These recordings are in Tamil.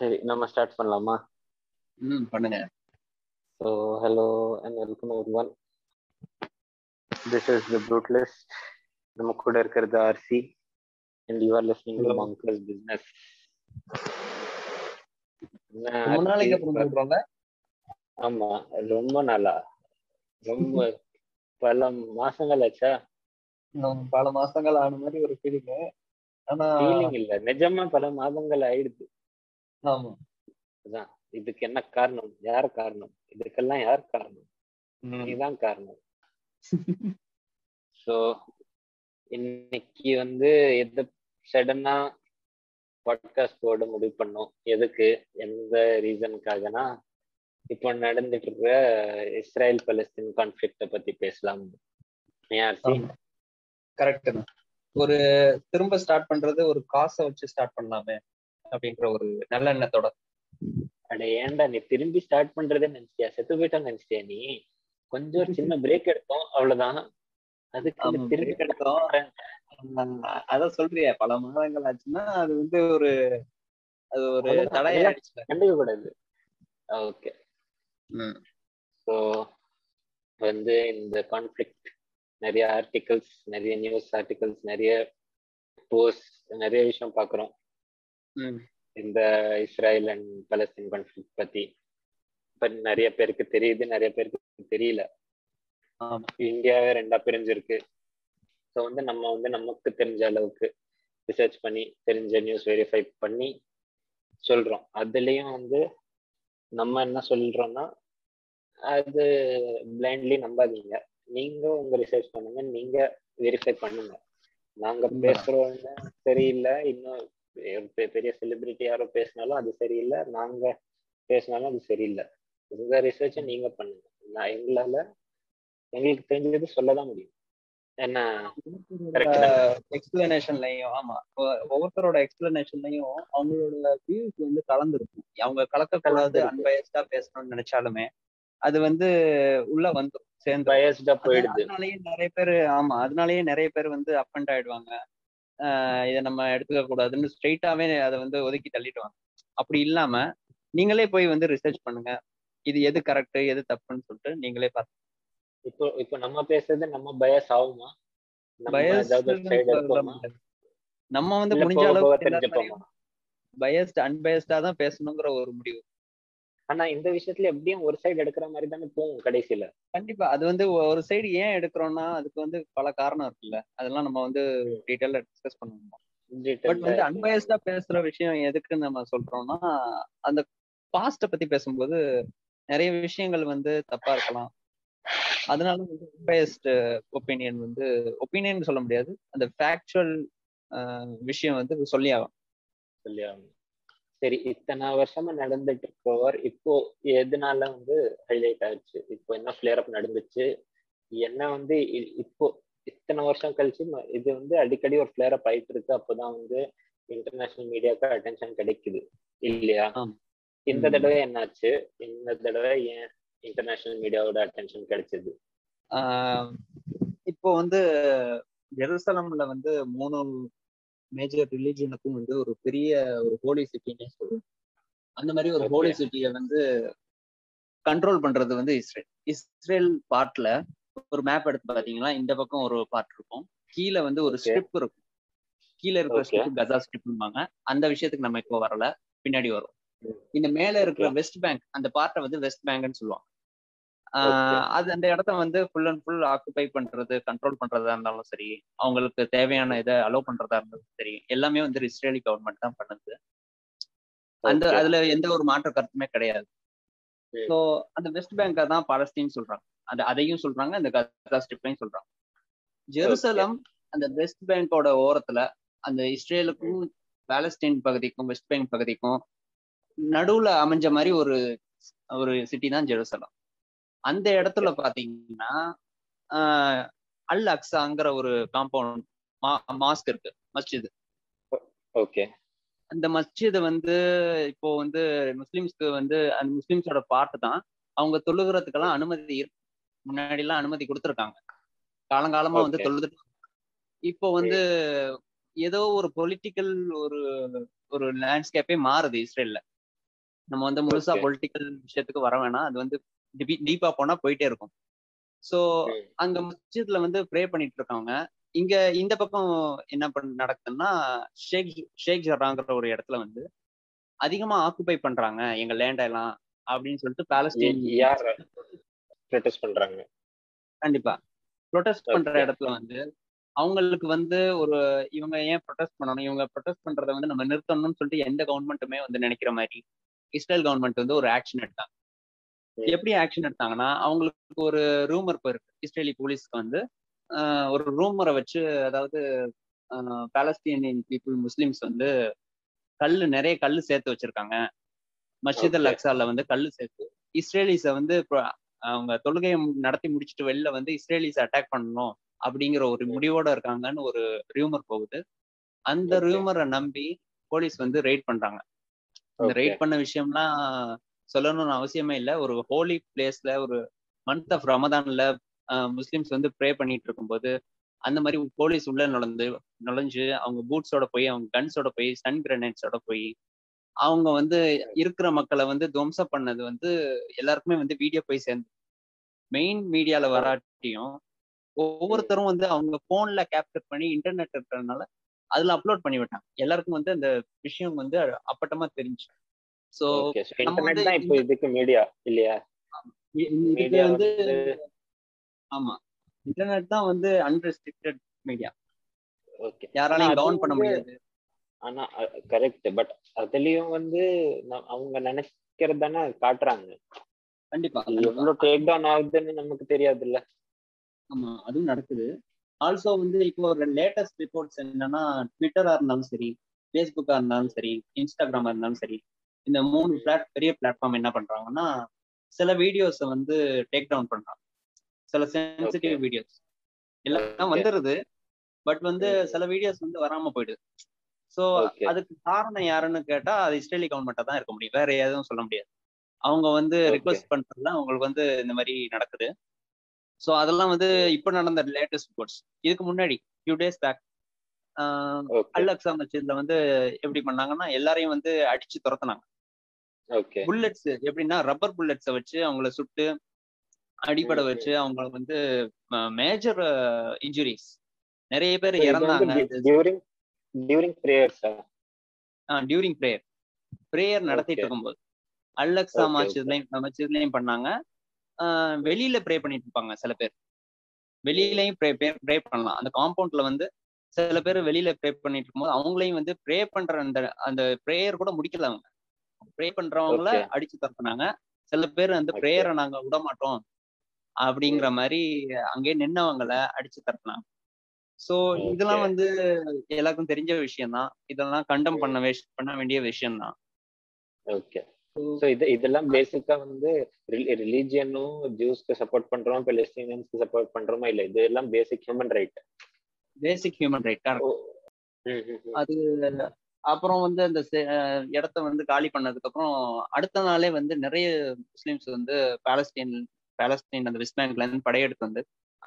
சரி நம்ம ஸ்டார்ட் பண்ணலாமா? ம் பண்ணுங்க. So hello and welcome everyone this is the ப்ரூட்லிஸ்ட் நம்ம கூட இருக்கிறது RC and you are listening to. மங்கஸ் ரொம்ப நாளைக்கு அப்புறம் சொல்றாங்க ஆமா ரொம்ப நாளா. ரொம்ப பல மாசங்கள் ஆச்சா? பல மாசங்கள் ஆன மாதிரி ஒரு ஃபீலிங் ஆனா ஃபீலிங் இல்ல. நிஜமா பல மாதங்கள் ஆயிடுது. ஆமா. அதான். இதுக்கு என்ன காரணம்? யார் காரணம்? இதுக்கெல்லாம் யார் காரணம். நீதான் காரணம். ஸோ இன்னைக்கு வந்து எது சடனா பாட்காஸ்ட் போட முடிவு பண்ணோம். எதுக்கு? எந்த ரீசனுக்காகனா இப்போ நடந்துட்டு இருக்கிற இஸ்ரேல் பலஸ்தீன் கான்ஃபிளிக்ட பத்தி பேசலாம். சி? கரெக்ட் ஒரு திரும்ப ஸ்டார்ட் பண்றது ஒரு காசை வச்சு ஸ்டார்ட் பண்ணலாமே. அப்படின்ற ஒரு நல்ல எண்ணத்தோட அட ஏன்டா நீ திரும்பி ஸ்டார்ட் பண்றதே நினைச்சியா செத்து போயிட்டா நினைச்சியா நீ? கொஞ்சம் ஒரு சின்ன பிரேக் எடுத்தோம் அவ்வளவுதான். அதுக்கு திரும்பி break எடுத்தோம். அதான் சொல்றியா பல மாதங்கள் ஆச்சுன்னா அது வந்து ஒரு அது ஒரு. தடையாயிடுச்சு கண்டுக்க கூடாது ஓகே. ஸோ வந்து இந்த கான்ஃப்ளிக்ட் நிறைய ஆர்டிகல்ஸ் நிறைய நியூஸ் ஆர்டிகல்ஸ் நிறைய போஸ்ட் நிறைய விஷயம் பார்க்குறோம் ம். இந்த இஸ்ரேல் அண்ட் பலஸ்தீன் கான்ஃப்ளிக்ட் பத்தி. பட் நிறைய பேருக்கு தெரியுது நிறைய பேருக்கு தெரியல. இந்தியாவே ரெண்டா பிரிஞ்சிருக்கு. ஸோ வந்து நம்ம வந்து நமக்கு தெரிஞ்ச அளவுக்கு ரிசர்ச் பண்ணி தெரிஞ்ச நியூஸ் வெரிஃபை பண்ணி சொல்றோம். அதுலயும் வந்து நம்ம என்ன சொல்றோம்னா அது பிளைண்ட்லி நம்பாதீங்க. நீங்க உங்க ரிசர்ச் பண்ணுங்க நீங்க வெரிஃபை பண்ணுங்க. நாங்க. பேசுறோம்னு சரியில்லை இன்னும் பெரிய செலிபிரிட்டி யாரோ பேசினாலும் அது சரியில்லை. நாங்க பேசினாலும் அது சரியில்லை. உங்க ரிசர்ச்சை நீங்க பண்ணுங்க. நான் எங்களால எங்களுக்கு தெரிஞ்சது சொல்லதான் முடியும். என்ன எக்ஸ்பிளனேஷன்லயும் ஆமா ஒவ்வொருத்தரோட எக்ஸ்பிளனேஷன்லயும் அவங்களோட வியூஸ் வந்து கலந்துருக்கும். அவங்க கலக்கக்கூடாது கலந்திருக்கு. அன்பயஸ்டா பேசணும்னு நினைச்சாலுமே அது வந்து உள்ள வந்துரும் சேர்ந்து பயஸ்டா போயிடுது. அதனாலயே நிறைய பேர் ஆமா அதனாலயே நிறைய பேர் வந்து அப்பண்ட் ஆயிடுவாங்க. ஆஹ் இதை நம்ம எடுத்துக்க கூடாதுன்னு ஸ்ட்ரெயிட்டாவே அதை வந்து ஒதுக்கி தள்ளிடுவாங்க. அப்படி இல்லாம நீங்களே போய் வந்து ரிசர்ச் பண்ணுங்க. இது எது கரெக்ட் எது தப்புன்னு சொல்லிட்டு நீங்களே பார்த்து இப்போ இப்போ நம்ம பேசுறது நம்ம பயஸ் ஆகுமா? நம்ம வந்து முடிஞ்ச அளவுக்கு பயஸ்ட் அன்பயஸ்டா தான் பேசணுங்கிற ஒரு முடிவு. ஆனா இந்த விஷயத்துல எப்படியும் ஒரு சைடு எடுக்கிற மாதிரி தானே போகும் கடைசியில. கண்டிப்பா. அது வந்து ஒரு சைடு ஏன் எடுக்கிறோம்னா அதுக்கு வந்து பல காரணம் இருக்குல்ல. அதெல்லாம் நம்ம வந்து டீட்டெயிலா டிஸ்கஸ் பண்ணுவோம் பட் வந்து அன்பயஸ்டா பேசுற விஷயம் எதுக்குன்னு நம்ம சொல்றோம்னா அந்த பாஸ்ட பத்தி பேசும்போது நிறைய விஷயங்கள் வந்து தப்பா இருக்கலாம். அதனால வந்து அன்பயஸ்ட் ஒப்பீனியன் வந்து ஒப்பீனியன் சொல்ல முடியாது. அந்த ஃபேக்சுவல் விஷயம் வந்து சொல்லி ஆகும் சொல்லி ஆகணும். சரி இத்தனை வருஷமா நடந்துட்டு இருக்கவர் இப்போ எதனால வந்து ஹைலைட் ஆயிடுச்சு இப்போ என்ன ஃபிளேர் அப் நடந்துச்சு? என்ன வந்து இப்போ இத்தனை வருஷம் கழிச்சு இது வந்து அடிக்கடி ஒரு ஃபிளேர் அப் ஆயிட்டு இருக்கு அப்போதான் வந்து இன்டர்நேஷனல் மீடியாவுக்கு அட்டென்ஷன் கிடைக்குது இல்லையா. இந்த. தடவை என்னாச்சு? இந்த தடவை ஏன் இன்டர்நேஷனல் மீடியாவோட அட்டென்ஷன் கிடைச்சது? இப்போ வந்து ஜெருசலம்ல வந்து மூணு மேஜர் ரிலீஜனுக்கும் வந்து ஒரு பெரிய ஒரு ஹோலி சிட்டினே சொல்லுவோம் அந்த மாதிரி ஒரு. ஹோலி சிட்டியை வந்து கண்ட்ரோல் பண்றது வந்து இஸ்ரேல் இஸ்ரேல் பார்ட்ல ஒரு மேப் எடுத்து பாத்தீங்கன்னா இந்த பக்கம் ஒரு பார்ட் இருக்கும் கீழே வந்து ஒரு. ஸ்ட்ரிப் இருக்கும் கீழே இருக்கிற. ஸ்ட்ரிப் கசா ஸ்ட்ரிப்பாங்க அந்த விஷயத்துக்கு நம்ம இப்போ வரல பின்னாடி வரும் ம். இந்த மேல இருக்கிற. வெஸ்ட் பேங்க் அந்த பார்ட்டை வந்து வெஸ்ட் பேங்க்னு சொல்லுவாங்க அது அந்த இடத்த வந்து ஃபுல் அண்ட் ஃபுல் ஆக்குபை பண்றது கண்ட்ரோல் பண்றதா இருந்தாலும் சரி அவங்களுக்கு தேவையான இதை அலோவ் பண்றதா இருந்தாலும் சரி எல்லாமே வந்து இஸ்ரேலி கவர்மெண்ட் தான் பண்ணுது. அந்த. அதுல எந்த ஒரு மாற்று கருத்துமே கிடையாது. ஸோ அந்த வெஸ்ட் பேங்கை தான் பாலஸ்தீன் சொல்றாங்க. அந்த அதையும் சொல்றாங்க அந்த கசா ஸ்ட்ரிப்பையும் சொல்றாங்க. ஜெருசலம் அந்த வெஸ்ட் பேங்கோட ஓரத்துல அந்த இஸ்ரேலுக்கும் பாலஸ்தீன் பகுதிக்கும் வெஸ்ட் பேங்க் பகுதிக்கும் நடுவுல அமைஞ்ச மாதிரி ஒரு ஒரு சிட்டி தான் ஜெருசலம் அந்த இடத்துல பாத்தீங்கன்னா அல் அக்ஸாங்கிற ஒரு காம்பவுண்ட் மாஸ்க் இருக்கு மஸ்ஜித். ஓகே. அந்த மஸ்ஜித் வந்து இப்போ வந்து முஸ்லிம்ஸ்க்கு வந்து அந்த முஸ்லிம்ஸோட பாட்டு தான். அவங்க தொழுகிறதுக்கெல்லாம் அனுமதி முன்னாடி எல்லாம் அனுமதி கொடுத்துருக்காங்க. காலங்காலமா வந்து. தொழுதுட்டு இப்போ வந்து ஏதோ ஒரு பொலிட்டிக்கல் ஒரு ஒரு லேண்ட்ஸ்கேப்பே மாறுது இஸ்ரேல்ல. நம்ம வந்து முழுசா. பொலிட்டிக்கல் விஷயத்துக்கு வர வேணாம். அது வந்து டீப்பா போனா போயிட்டே இருக்கும் ம். அங்க மஸ்ஜித்ல வந்து ப்ரே பண்ணிட்டு இருக்காங்க இங்க இந்த பக்கம் என்ன பண்ண நடக்குதுன்னா ஷேக் ஷேக் ஜராங்கிற ஒரு இடத்துல வந்து அதிகமா ஆக்குபை பண்றாங்க எங்க லேண்ட் எல்லாம் அப்படின்னு சொல்லிட்டு பாலஸ்தீன் யார் ப்ரொடெஸ்ட் பண்றாங்க கண்டிப்பா ப்ரொடெஸ்ட் பண்ற. இடத்துல வந்து அவங்களுக்கு வந்து ஒரு இவங்க ஏன் ப்ரொடெஸ்ட் பண்ணணும் இவங்க ப்ரொடெஸ்ட் பண்றதை வந்து நம்ம நிறுத்தணும்னு சொல்லிட்டு எந்த கவர்மெண்ட்டுமே வந்து நினைக்கிற மாதிரி இஸ்ரேல் கவர்மெண்ட் வந்து ஒரு ஆக்ஷன் எடுத்தாங்க. எப்படி ஆக்ஷன் எடுத்தாங்கன்னா அவங்களுக்கு ஒரு ரூமர் போயிருக்கு இஸ்ரேலி போலீஸ்க்கு வந்து ஒரு ரூமரை வச்சு அதாவது பாலஸ்தீனியன் பீப்புள் முஸ்லிம்ஸ் வந்து கல்லு நிறைய கல்லு சேர்த்து வச்சிருக்காங்க மஸ்ஜித் அல். அக்சால வந்து கல்லு சேர்த்து இஸ்ரேலிஸை வந்து இப்போ அவங்க தொழுகையை நடத்தி முடிச்சுட்டு வெளில வந்து இஸ்ரேலிஸ் அட்டாக் பண்ணணும் அப்படிங்கிற ஒரு முடிவோட இருக்காங்கன்னு ஒரு ரியூமர் போகுது அந்த. ரியூமரை நம்பி போலீஸ் வந்து ரெய்ட் பண்றாங்க இந்த. ரெய்ட் பண்ண விஷயம்லாம் சொல்லணும்னு அவசியமே இல்லை. ஒரு ஹோலி பிளேஸ்ல ஒரு மந்த் ஆஃப் ரமதான்ல முஸ்லிம்ஸ் வந்து ப்ரே பண்ணிட்டு இருக்கும்போது அந்த மாதிரி போலீஸ் உள்ள நுழைந்து நுழைஞ்சு அவங்க பூட்ஸோட போய் அவங்க கன்ஸோட போய் சன் கிரனேட்ஸோட போய் அவங்க வந்து இருக்கிற மக்களை வந்து துவம்சம் பண்ணது வந்து எல்லாருக்குமே வந்து வீடியோ போய் சேர்ந்து. மெயின் மீடியால வராட்டியும் ஒவ்வொருத்தரும் வந்து அவங்க போன்ல கேப்சர் பண்ணி இன்டர்நெட் இருக்கிறதுனால அதுல அப்லோட் பண்ணி விட்டாங்க. எல்லாருக்கும் வந்து அந்த விஷயம் வந்து அப்பட்டமா தெரிஞ்சு வந்து இன்டர்நெட் தான் இப்போ இதுக்கு மீடியா இல்லையா? மீடியா வந்து ஆமா. இன்டர்நெட் தான் வந்து அன்ரெஸ்ட்ரிக்டட் மீடியா ஓகே யாராலையும் கவுன் பண்ண முடியாது. ஆனா கரெக்ட் பட் அதுலயும் வந்து அவங்க நினைக்கிறது தானே காட்டுறாங்க. கண்டிப்பா எவ்வளவு டேக் டவுன் ஆகுதுன்னு நமக்கு தெரியாதுல்ல. ஆமா அதுவும் நடக்குது. ஆல்சோ வந்து இப்போ ஒரு லேட்டஸ்ட் ரிப்போர்ட்ஸ் என்னன்னா ட்விட்டரா இருந்தாலும் சரி ஃபேஸ்புக்கா இருந்தாலும் சரி இன்ஸ்டாகிராமா இருந்தாலும் சரி இந்த மூணு பிளாட் பெரிய பிளாட்ஃபார்ம் என்ன பண்றாங்கன்னா சில வீடியோஸை வந்து டேக் டவுன் பண்றாங்க சில சென்சிட்டிவ். வீடியோஸ் எல்லாம். வந்துருது பட் வந்து. சில வீடியோஸ் வந்து வராம போயிடுது ஸோ. அதுக்கு காரணம் யாருன்னு கேட்டா அது இஸ்ரேலி கவர்மெண்ட்டா தான் இருக்க முடியும் வேற எதுவும் சொல்ல முடியாது அவங்க வந்து. ரிக்வெஸ்ட் பண்றதுல அவங்களுக்கு வந்து இந்த மாதிரி நடக்குது ஸோ அதெல்லாம் வந்து இப்போ நடந்த லேட்டஸ்ட் ரிப்போர்ட்ஸ் இதுக்கு முன்னாடி few days back Al Aqsa மஸ்ஜித்ல வந்து எப்படி பண்ணாங்கன்னா எல்லாரையும் வந்து அடிச்சு துரத்துனாங்க. புல்லட்ஸ் எப்படின்னா ரப்பர் புல்லட்ஸை வச்சு அவங்கள சுட்டு அடிபட வச்சு அவங்கள வந்து மேஜர் இன்ஜுரிஸ் நிறைய பேர் இறந்தாங்க. டியூரிங் பிரேயர்ஸா டியூரிங் ப்ரேயர் ப்ரேயர் நடத்திட்டு. இருக்கும்போது. Al Aqsa. மஸ்ஜித்லையும் மஸ்ஜித்லையும் பண்ணாங்க. வெளியில ப்ரே பண்ணிட்டு இருப்பாங்க சில பேர். வெளியிலயும் ப்ரே ப்ரே பண்ணலாம். அந்த காம்பவுண்ட்ல வந்து சில பேர் வெளியில ப்ரே பண்ணிட்டு இருக்கும்போது அவங்களையும் வந்து ப்ரே பண்ற அந்த அந்த ப்ரேயர் கூட முடிக்கல அவங்க. ப்ரே பண்றவங்கள. அடிச்சு தரத்துனாங்க. சில பேர் அந்த. ப்ரேயரை நாங்க விட மாட்டோம் அப்படிங்கிற மாதிரி அங்கேயே நின்னவங்கள அடிச்சு தரத்துனாங்க. சோ இதெல்லாம். வந்து எல்லாருக்கும் தெரிஞ்ச விஷயம் தான் இதெல்லாம் கண்டம். பண்ண பண்ண வேண்டிய விஷயம் தான் ஓகே ஸோ இது இதெல்லாம் பேசிக்கா வந்து ரிலீஜியனும் ஜூஸ்க்கு சப்போர்ட் பண்றோம் பெலஸ்தீனியன்ஸ்க்கு சப்போர்ட் பண்றோமா? இல்ல இது எல்லாம் basic human right basic human right அது அப்புறம் வந்து அந்த இடத்த வந்து காலி பண்ணதுக்கு அப்புறம் அடுத்த நாளே வந்து நிறைய முஸ்லிம்ஸ் வந்து பாலஸ்தீன் பாலஸ்தீன் அந்த வெஸ்ட் பேங்க்ல இருந்து படையெடுத்து வந்து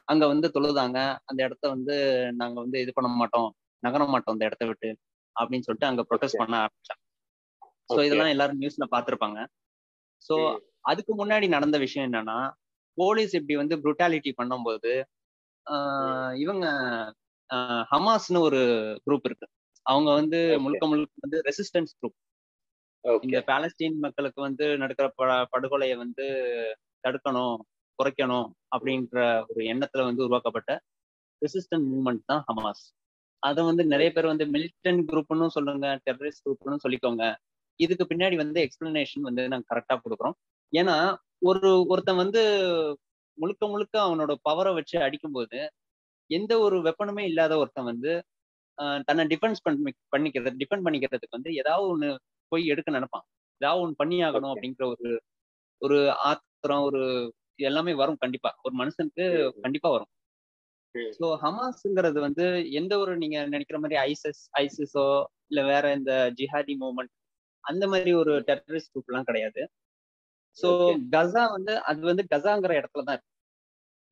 அங்க வந்து தொழுதாங்க. அந்த இடத்த வந்து நாங்க வந்து இது பண்ண மாட்டோம். நகர மாட்டோம் அந்த இடத்த விட்டு அப்படின்னு சொல்லிட்டு அங்க ப்ரொடெஸ்ட் Okay. பண்ண ஆரம்பிச்சாங்க. ஸோ. இதெல்லாம் எல்லாரும் நியூஸ்ல பார்த்திருப்பாங்க. ஸோ அதுக்கு முன்னாடி நடந்த விஷயம் என்னன்னா போலீஸ் இப்படி வந்து புருட்டாலிட்டி பண்ணும்போது இவங்க ஹமாஸ்னு ஒரு குரூப் இருக்கு. அவங்க வந்து. முழுக்க முழுக்க வந்து ரெசிஸ்டன்ஸ் குரூப் இந்த பாலஸ்தீன் மக்களுக்கு வந்து நடக்கிற ப- படுகொலையை வந்து தடுக்கணும் குறைக்கணும் அப்படின்ற ஒரு எண்ணத்துல வந்து உருவாக்கப்பட்ட ரெசிஸ்டன்ட் மூவ்மெண்ட் தான் ஹமாஸ். அதை வந்து நிறைய பேர் வந்து மிலிட்டன்ட் குரூப்னு சொல்லுங்க டெரரிஸ்ட் குரூப்னு சொல்லிக்கோங்க. இதுக்கு பின்னாடி வந்து எக்ஸ்பிளனேஷன் வந்து நாங்க கரெக்டா கொடுக்குறோம். ஏன்னா ஒரு ஒருத்தன் வந்து முழுக்க முழுக்க அவனோட பவரை வச்சு அடிக்கும்போது எந்த ஒரு வெப்பனுமே இல்லாத ஒருத்தன் வந்து தன்னை டிஃபென்ஸ் பண்ணி பண்ணிக்கிறது டிஃபெண்ட் பண்ணிக்கிறதுக்கு வந்து ஏதாவது ஒண்ணு போய் எடுக்க நினைப்பான் ஏதாவது ஒண்ணு பண்ணி ஆகணும். அப்படிங்கிற ஒரு ஒரு ஆத்திரம் ஒரு எல்லாமே வரும் கண்டிப்பா ஒரு மனுஷனுக்கு. கண்டிப்பா வரும். ஸோ ஹமாஸ்ங்கிறது வந்து எந்த ஒரு நீங்க நினைக்கிற மாதிரி ஐசஸ் ஐசிஸோ இல்ல வேற இந்த ஜிஹாதி மூவ்மெண்ட் அந்த மாதிரி ஒரு டெரரிஸ்ட் குரூப் எல்லாம் கிடையாது ஸோ. கசா வந்து அது வந்து கசாங்கிற இடத்துல தான் இருக்கு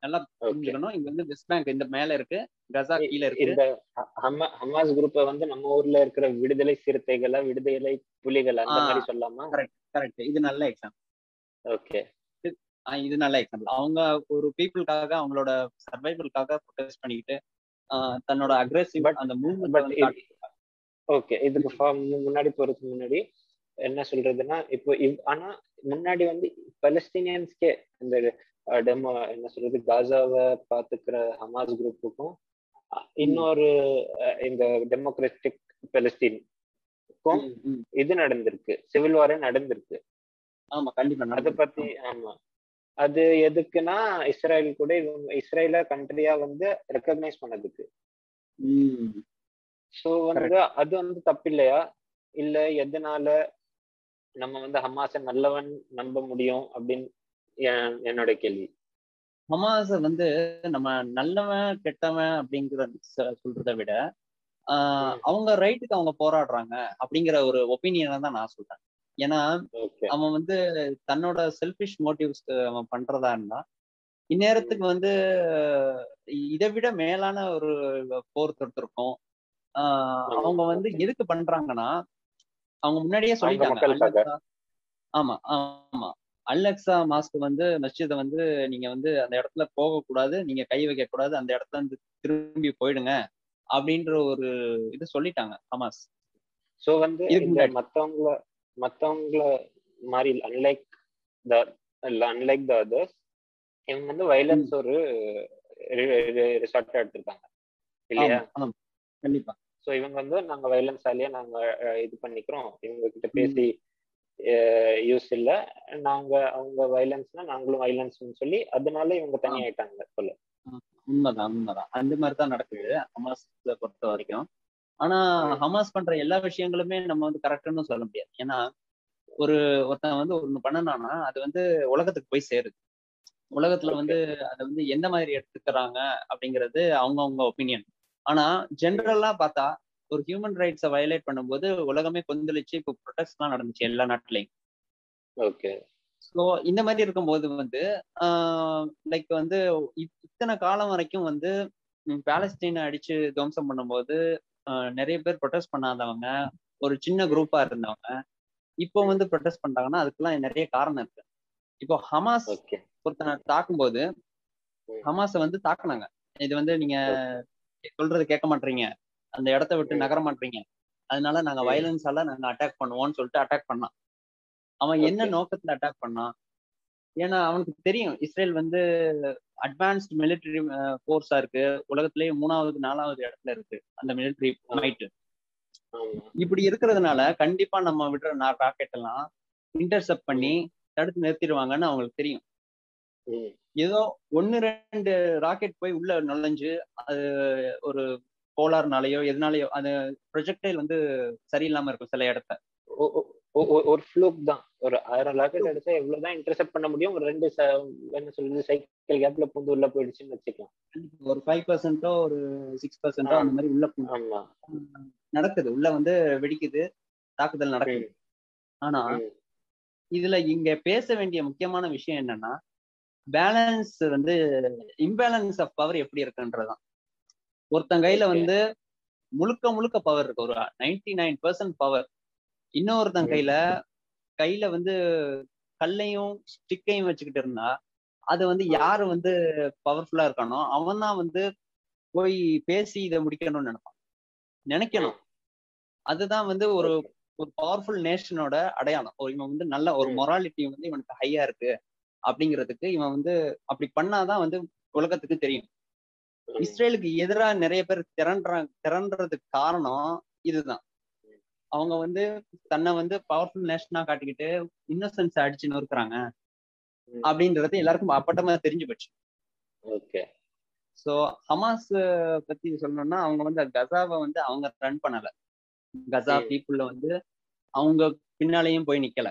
நல்லா புரிஞ்சுக்கணும். இங்க வந்து வெஸ்ட் பேங்க் இந்த மேல இருக்கு கசா கீழே இருக்கு. இந்த ஹமாஸ் குரூப்பை வந்து நம்ம ஊர்ல இருக்கிற விடுதலை சிறுத்தைகளா விடுதலை புலிகள் அந்த. மாதிரி சொல்லலாமா கரெக்ட் இது நல்ல எக்ஸாம்பிள் ஓகே இது நல்ல எக்ஸாம்பிள் அவங்க ஒரு பீப்புளுக்காக அவங்களோட சர்வைவலுக்காக ப்ரொடெஸ்ட் பண்ணிக்கிட்டு தன்னோட அக்ரெசிவ் அந்த மூவ்மெண்ட் ஓகே இதுக்கு முன்னாடி போறதுக்கு முன்னாடி என்ன சொல்றதுன்னா இப்போ இவ்- ஆனா முன்னாடி வந்து பலஸ்தீனியன்ஸ்க்கே இந்த டெமோ என்ன சொல்றது காசாவை பாத்துக்கிற ஹமாஸ் குரூப்புக்கும் இன்னொரு இந்த டெமோக்ராட்டிக் பலஸ்தீனுக்கும் ம், ம். இது நடந்திருக்கு சிவில் வாரே நடந்திருக்கு ஆமா கண்டிப்பா அத. பத்தி ஆமா அது எதுக்குன்னா இஸ்ரேல் கூட இவங்க இஸ்ரேல கண்ட்ரியா வந்து ரெக்கக்னைஸ் பண்ணதுக்கு. சோ வந்து அது வந்து தப்பில்லையா இல்ல எதனால நம்ம வந்து ஹமாஸ நல்லவன் நம்ப முடியும் அப்படின்னு என்- என்னோட கேள்வி. ஹமாஸ வந்து நம்ம நல்லவன் கெட்டவன் அப்படிங்கிற சொல்றதை விட. அவங்க ரைட்டுக்கு அவங்க போராடுறாங்க அப்படிங்கிற ஒரு ஒப்பீனியனை தான் நான் சொல்றேன். ஏன்னா அவன் வந்து தன்னோட செல்ஃபிஷ் மோட்டிவ்ஸ்க்கு அவன் பண்றதா இருந்தா இந்நேரத்துக்கு வந்து இதை விட மேலான ஒரு போர் தொடுத்திருக்கும். அவங்க வந்து எதுக்கு பண்றாங்கன்னா அவங்க முன்னாடியே சொல்லிட்டாங்க. ஆமா ஆமா. அலெக்சா மாஸ்க் வந்து மஸ்ஜிதை வந்து நீங்க வந்து அந்த இடத்துல போகக்கூடாது நீங்க கை வைக்க கூடாது அந்த இடத்துல இருந்து திரும்பி போயிடுங்க அப்படின்ற ஒரு இது சொல்லிட்டாங்க ஹமாஸ். சோ வந்து. மத்தவங்கள மத்தவங்கள மாதிரி unlike the unlike the others இவங்க வந்து வயலன்ஸ் ஒரு ரிசார்ட்டா எடுத்திருக்காங்க. இல்லையா? கண்டிப்பா. சோ இவங்க வந்து நாங்க வயலன்ஸாலேயே நாங்க அஹ், இது பண்ணிக்கிறோம். இவங்க கிட்ட பேசி யூஸ் இல்ல. நாங்க அவங்க வயலன்ஸ்னா நாங்களும் வயலன்ஸ்னு சொல்லி அதனால இவங்க தனி ஆயிட்டாங்க சொல்ல உண்மைதான் உண்மைதான். அந்த மாதிரி தான் நடக்குது ஹமாஸ் பொறுத்த வரைக்கும். ஆனா. ஹமாஸ் பண்ற எல்லா விஷயங்களுமே நம்ம வந்து கரெக்ட்னு சொல்ல முடியாது. ஏன்னா ஒரு ஒருத்தன் வந்து ஒண்ணு பண்ணனானா அது வந்து உலகத்துக்கு போய் சேருது. உலகத்துல. வந்து அதை வந்து எந்த மாதிரி எடுத்துக்கிறாங்க அப்படிங்கிறது அவங்கவங்க ஒப்பீனியன் ஆனா ஜென்ரலா பார்த்தா ஒரு ஹியூமன் ரைட்ஸை வயலேட் பண்ணும்போது உலகமே கொந்தளிச்சு இப்போ ப்ரொடெஸ்ட் எல்லாம் நடந்துச்சு எல்லா நாட்டுலயும். ஓகே. ஸோ இந்த மாதிரி இருக்கும்போது வந்து லைக் வந்து இத்- இத்தனை காலம் வரைக்கும் வந்து ம், பாலஸ்தீனை அடிச்சு துவம்சம் பண்ணும்போது நிறைய பேர் ப்ரொடெஸ்ட் பண்ணாதவங்க ஒரு சின்ன குரூப்பா இருந்தவங்க இப்போ வந்து ப்ரொடெஸ்ட் பண்றாங்கன்னா அதுக்கெல்லாம் நிறைய காரணம் இருக்கு. இப்போ ஹமாஸ் ஒருத்தனை தாக்கும்போது. ஹமாஸை வந்து தாக்குனாங்க. இது வந்து நீங்க சொல்றது கேட்க மாட்டீங்க அந்த இடத்த விட்டு. நகர மாட்டீங்க அதனால நாங்க. வயலன்ஸால நாங்க அட்டாக் பண்ணுவோம்னு சொல்லிட்டு அட்டாக் பண்ணான் அவன் என்ன. நோக்கத்துல அட்டாக் பண்ணான் ஏன்னா அவனுக்கு தெரியும் இஸ்ரேல் வந்து அட்வான்ஸ்டு மிலிட்டரி ஃபோர்ஸா இருக்கு உலகத்திலேயே மூணாவது நாலாவது இடத்துல இருக்கு அந்த மிலிட்டரி ஆ. மைட் ஆமா இப்படி இருக்கிறதுனால கண்டிப்பா நம்ம விடுற ராக்கெட் எல்லாம் இன்டர்செப்ட் பண்ணி தடுத்து நிறுத்திடுவாங்கன்னு அவங்களுக்கு தெரியும். ஏதோ ஒன்னு ரெண்டு ராக்கெட் போய் உள்ள நுழைஞ்சு அது ஒரு கோளாறுனாலயோ எதனாலயோ அந்த ப்ரொஜெக்டைல் வந்து சரியில்லாம இருக்கும் சில இடத்த. ஒரு ஃப்ளூக் தான். ஒரு ஆயிரம் ராக்கெட் அடிச்சா எவ்வளவுதான் இன்டர்செப்ட் பண்ண முடியும்? ஒரு ரெண்டு என்ன சொல்றது சைக்கிள் கேப்ல பூந்து உள்ள போயிடுச்சுன்னு வச்சுக்கலாம். ஒரு ஃபைவ் பர்சன்ட்டோ ஒரு சிக்ஸ் பர்சன்ட்டோ அந்த மாதிரி உள்ள நடக்குது. உள்ள வந்து வெடிக்குது. தாக்குதல் நடக்குது. ஆனா. இதுல இங்க பேச வேண்டிய முக்கியமான விஷயம் என்னன்னா பேலன்ஸ் வந்து இம்பேலன்ஸ் ஆஃப் பவர் எப்படி இருக்குன்றதுதான். ஒருத்தன் கையில. வந்து முழுக்க முழுக்க பவர் இருக்கு. ஒரு நைன்டி நைன் பர்சன்ட் பவர் இன்னொருத்தன். கையில கையில வந்து கல்லையும் ஸ்டிக்கையும் வச்சுக்கிட்டு இருந்தா அது வந்து யாரு வந்து பவர்ஃபுல்லா இருக்கானோ அவன் தான் வந்து போய் பேசி இதை முடிக்கணும்னு நினைப்பான். நினைக்கணும். அதுதான் வந்து ஒரு ஒரு பவர்ஃபுல் நேஷனோட அடையாளம். ஒரு இவன் வந்து நல்ல ஒரு. மொராலிட்டி வந்து இவனுக்கு ஹையா இருக்கு. அப்படிங்கிறதுக்கு இவன் வந்து அப்படி பண்ணாதான் வந்து உலகத்துக்கு தெரியும். இஸ்ரேலுக்கு எதிரா நிறைய பேர் திரண்டுறாங்க திரண்டுறதுக்கு காரணம் இதுதான் அவங்க வந்து தன்னை வந்து பவர்ஃபுல் நேஷனா காட்டிக்கிட்டு இன்னசென்ஸ் அடிச்சு நொறுக்குறாங்க ம். அப்படின்றது எல்லாருக்கும் அப்பட்டமா தெரிஞ்சு போச்சு ஓகே ஸோ ஹமாஸ் பத்தி சொல்லணும்னா அவங்க வந்து கசாவை வந்து அவங்க ரன் பண்ணல கசா ம். பீப்புள்ல வந்து அவங்க பின்னாலேயும் போய் நிக்கல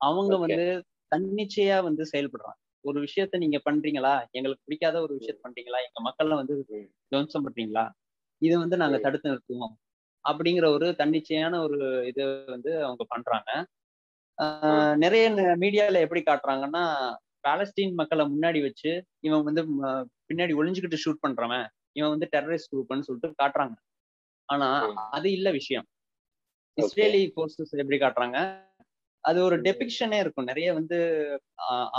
அவங்க. வந்து தன்னிச்சையா வந்து செயல்படுறாங்க. ஒரு விஷயத்த நீங்க பண்றீங்களா? எங்களுக்கு பிடிக்காத ஒரு விஷயத்த பண்றீங்களா? எங்க மக்கள்ல வந்து. துவம்சம் பண்றீங்களா? இது வந்து நாங்க. தடுத்து நிறுத்துவோம். அப்படிங்கிற ஒரு தன்னிச்சையான ஒரு இது வந்து அவங்க பண்றாங்க. நிறைய மீடியால எப்படி காட்டுறாங்கன்னா பாலஸ்தீன் மக்களை முன்னாடி வச்சு இவன் வந்து பின்னாடி ஒளிஞ்சுக்கிட்டு ஷூட் பண்றவன் இவன் வந்து டெரரிஸ்ட் குரூப்னு சொல்லிட்டு காட்டுறாங்க. ஆனா. அது இல்ல விஷயம். இஸ்ரேலி போர்சஸ் எப்படி காட்டுறாங்க? அது ஒரு. டெபிக்ஷனே இருக்கும். நிறைய வந்து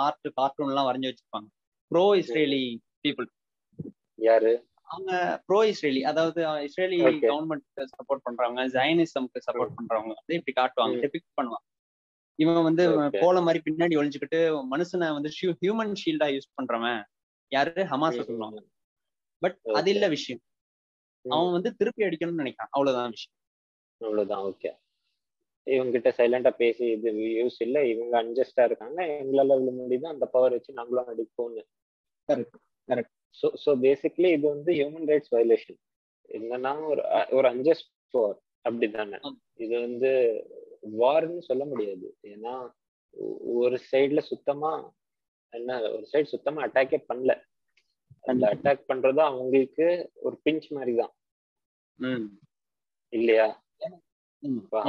ஆர்ட் கார்ட்டூன் எல்லாம் வரைஞ்சு வச்சிருப்பாங்க. ப்ரோ இஸ்ரேலி பீப்புள் யாரு? அவங்க ப்ரோ இஸ்ரேலி அதாவது இஸ்ரேலி. கவர்மெண்ட் சப்போர்ட் பண்றவங்க ஜைனிசம்க்கு சப்போர்ட் பண்றவங்க வந்து இப்படி காட்டுவாங்க ம். டெபிக்ட் பண்ணுவாங்க. இவன் வந்து. போல மாதிரி பின்னாடி ஒளிஞ்சுக்கிட்டு மனுஷனை வந்து ஹியூமன் ஷீல்டா யூஸ் பண்றவன். யாரு? ஹமாஸ சொல்லுவாங்க. பட் அது. இல்ல விஷயம். அவன் வந்து திருப்பி அடிக்கணும்னு நினைக்கிறான். அவ்வளவுதான் விஷயம். அவ்வளவுதான். ஓகே இவங்க கிட்ட சைலண்டா பேசி இது யூஸ் இல்ல இவங்க அன்ஜஸ்டா இருக்காங்க. எங்களால விழ முடியுது அந்த பவர் வச்சு நாங்களும் அடிப்போம்னு Correct, correct. So so basically இது வந்து ஹியூமன் ரைட்ஸ் வயலேஷன் என்னன்னா ஒரு ஒரு அன்ஜஸ்ட் வார் அப்படிதானே ஆமா. இது வந்து வார்னு சொல்ல முடியாது. ஏன்னா ஒரு சைடுல சுத்தமா என்ன ஒரு சைடு சுத்தமா அட்டாக்கே பண்ணல. அந்த. அட்டாக் பண்றது அவங்களுக்கு ஒரு பிஞ்ச் மாதிரி தான். இல்லையா?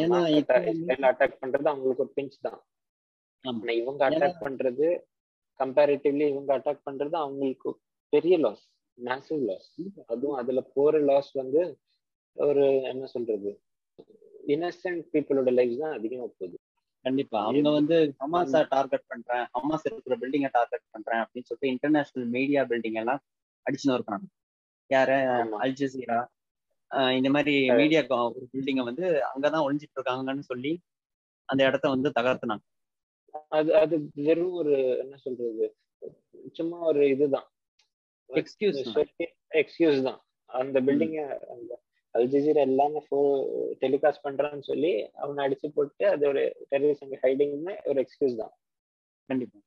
ஏன்னா இஸ்ரேல் அட்டாக் பண்றது அவங்களுக்கு ஒரு பிஞ்ச் தான். ஆமா. ஆனா இவங்க அட்டாக் பண்றது கம்பேரிட்டிவ்லி இவங்க அட்டாக் பண்றது அவங்களுக்கு பெரிய லாஸ் மேசிவ் லாஸ் அதுவும் அதுல போற லாஸ் வந்து ஒரு என்ன சொல்றது இன்னசென்ட் பீப்புளோட லைஃப் தான் அதிகமா போகுது. கண்டிப்பா. அவங்க வந்து ஹமாஸா டார்கெட் பண்றேன் ஹமாஸ் இருக்கிற பில்டிங்கை டார்கெட் பண்றேன் அப்படின்னு சொல்லிட்டு இன்டர்நேஷனல் மீடியா பில்டிங் எல்லாம் அடிச்சுன்னு இருக்காங்க. யார. அல் ஜசீரா இந்த மாதிரி. மீடியா ஒரு பில்டிங்கை வந்து அங்கதான் ஒளிஞ்சிட்டு இருக்காங்கன்னு சொல்லி அந்த இடத்த வந்து தகர்த்துனாங்க. அது அது வெறும் ஒரு என்ன சொல்றது சும்மா ஒரு இதுதான். எக்ஸ்கியூஸ் எக்ஸ்கியூஸ் தான். அந்த பில்டிங்க அந்த அல்ஜசீரா எல்லாமே டெலிகாஸ்ட் பண்றான்னு சொல்லி அவனை அடிச்சு போட்டு அது ஒரு அங்க ஹைடிங்னு ஒரு எக்ஸ்கியூஸ் தான். கண்டிப்பா.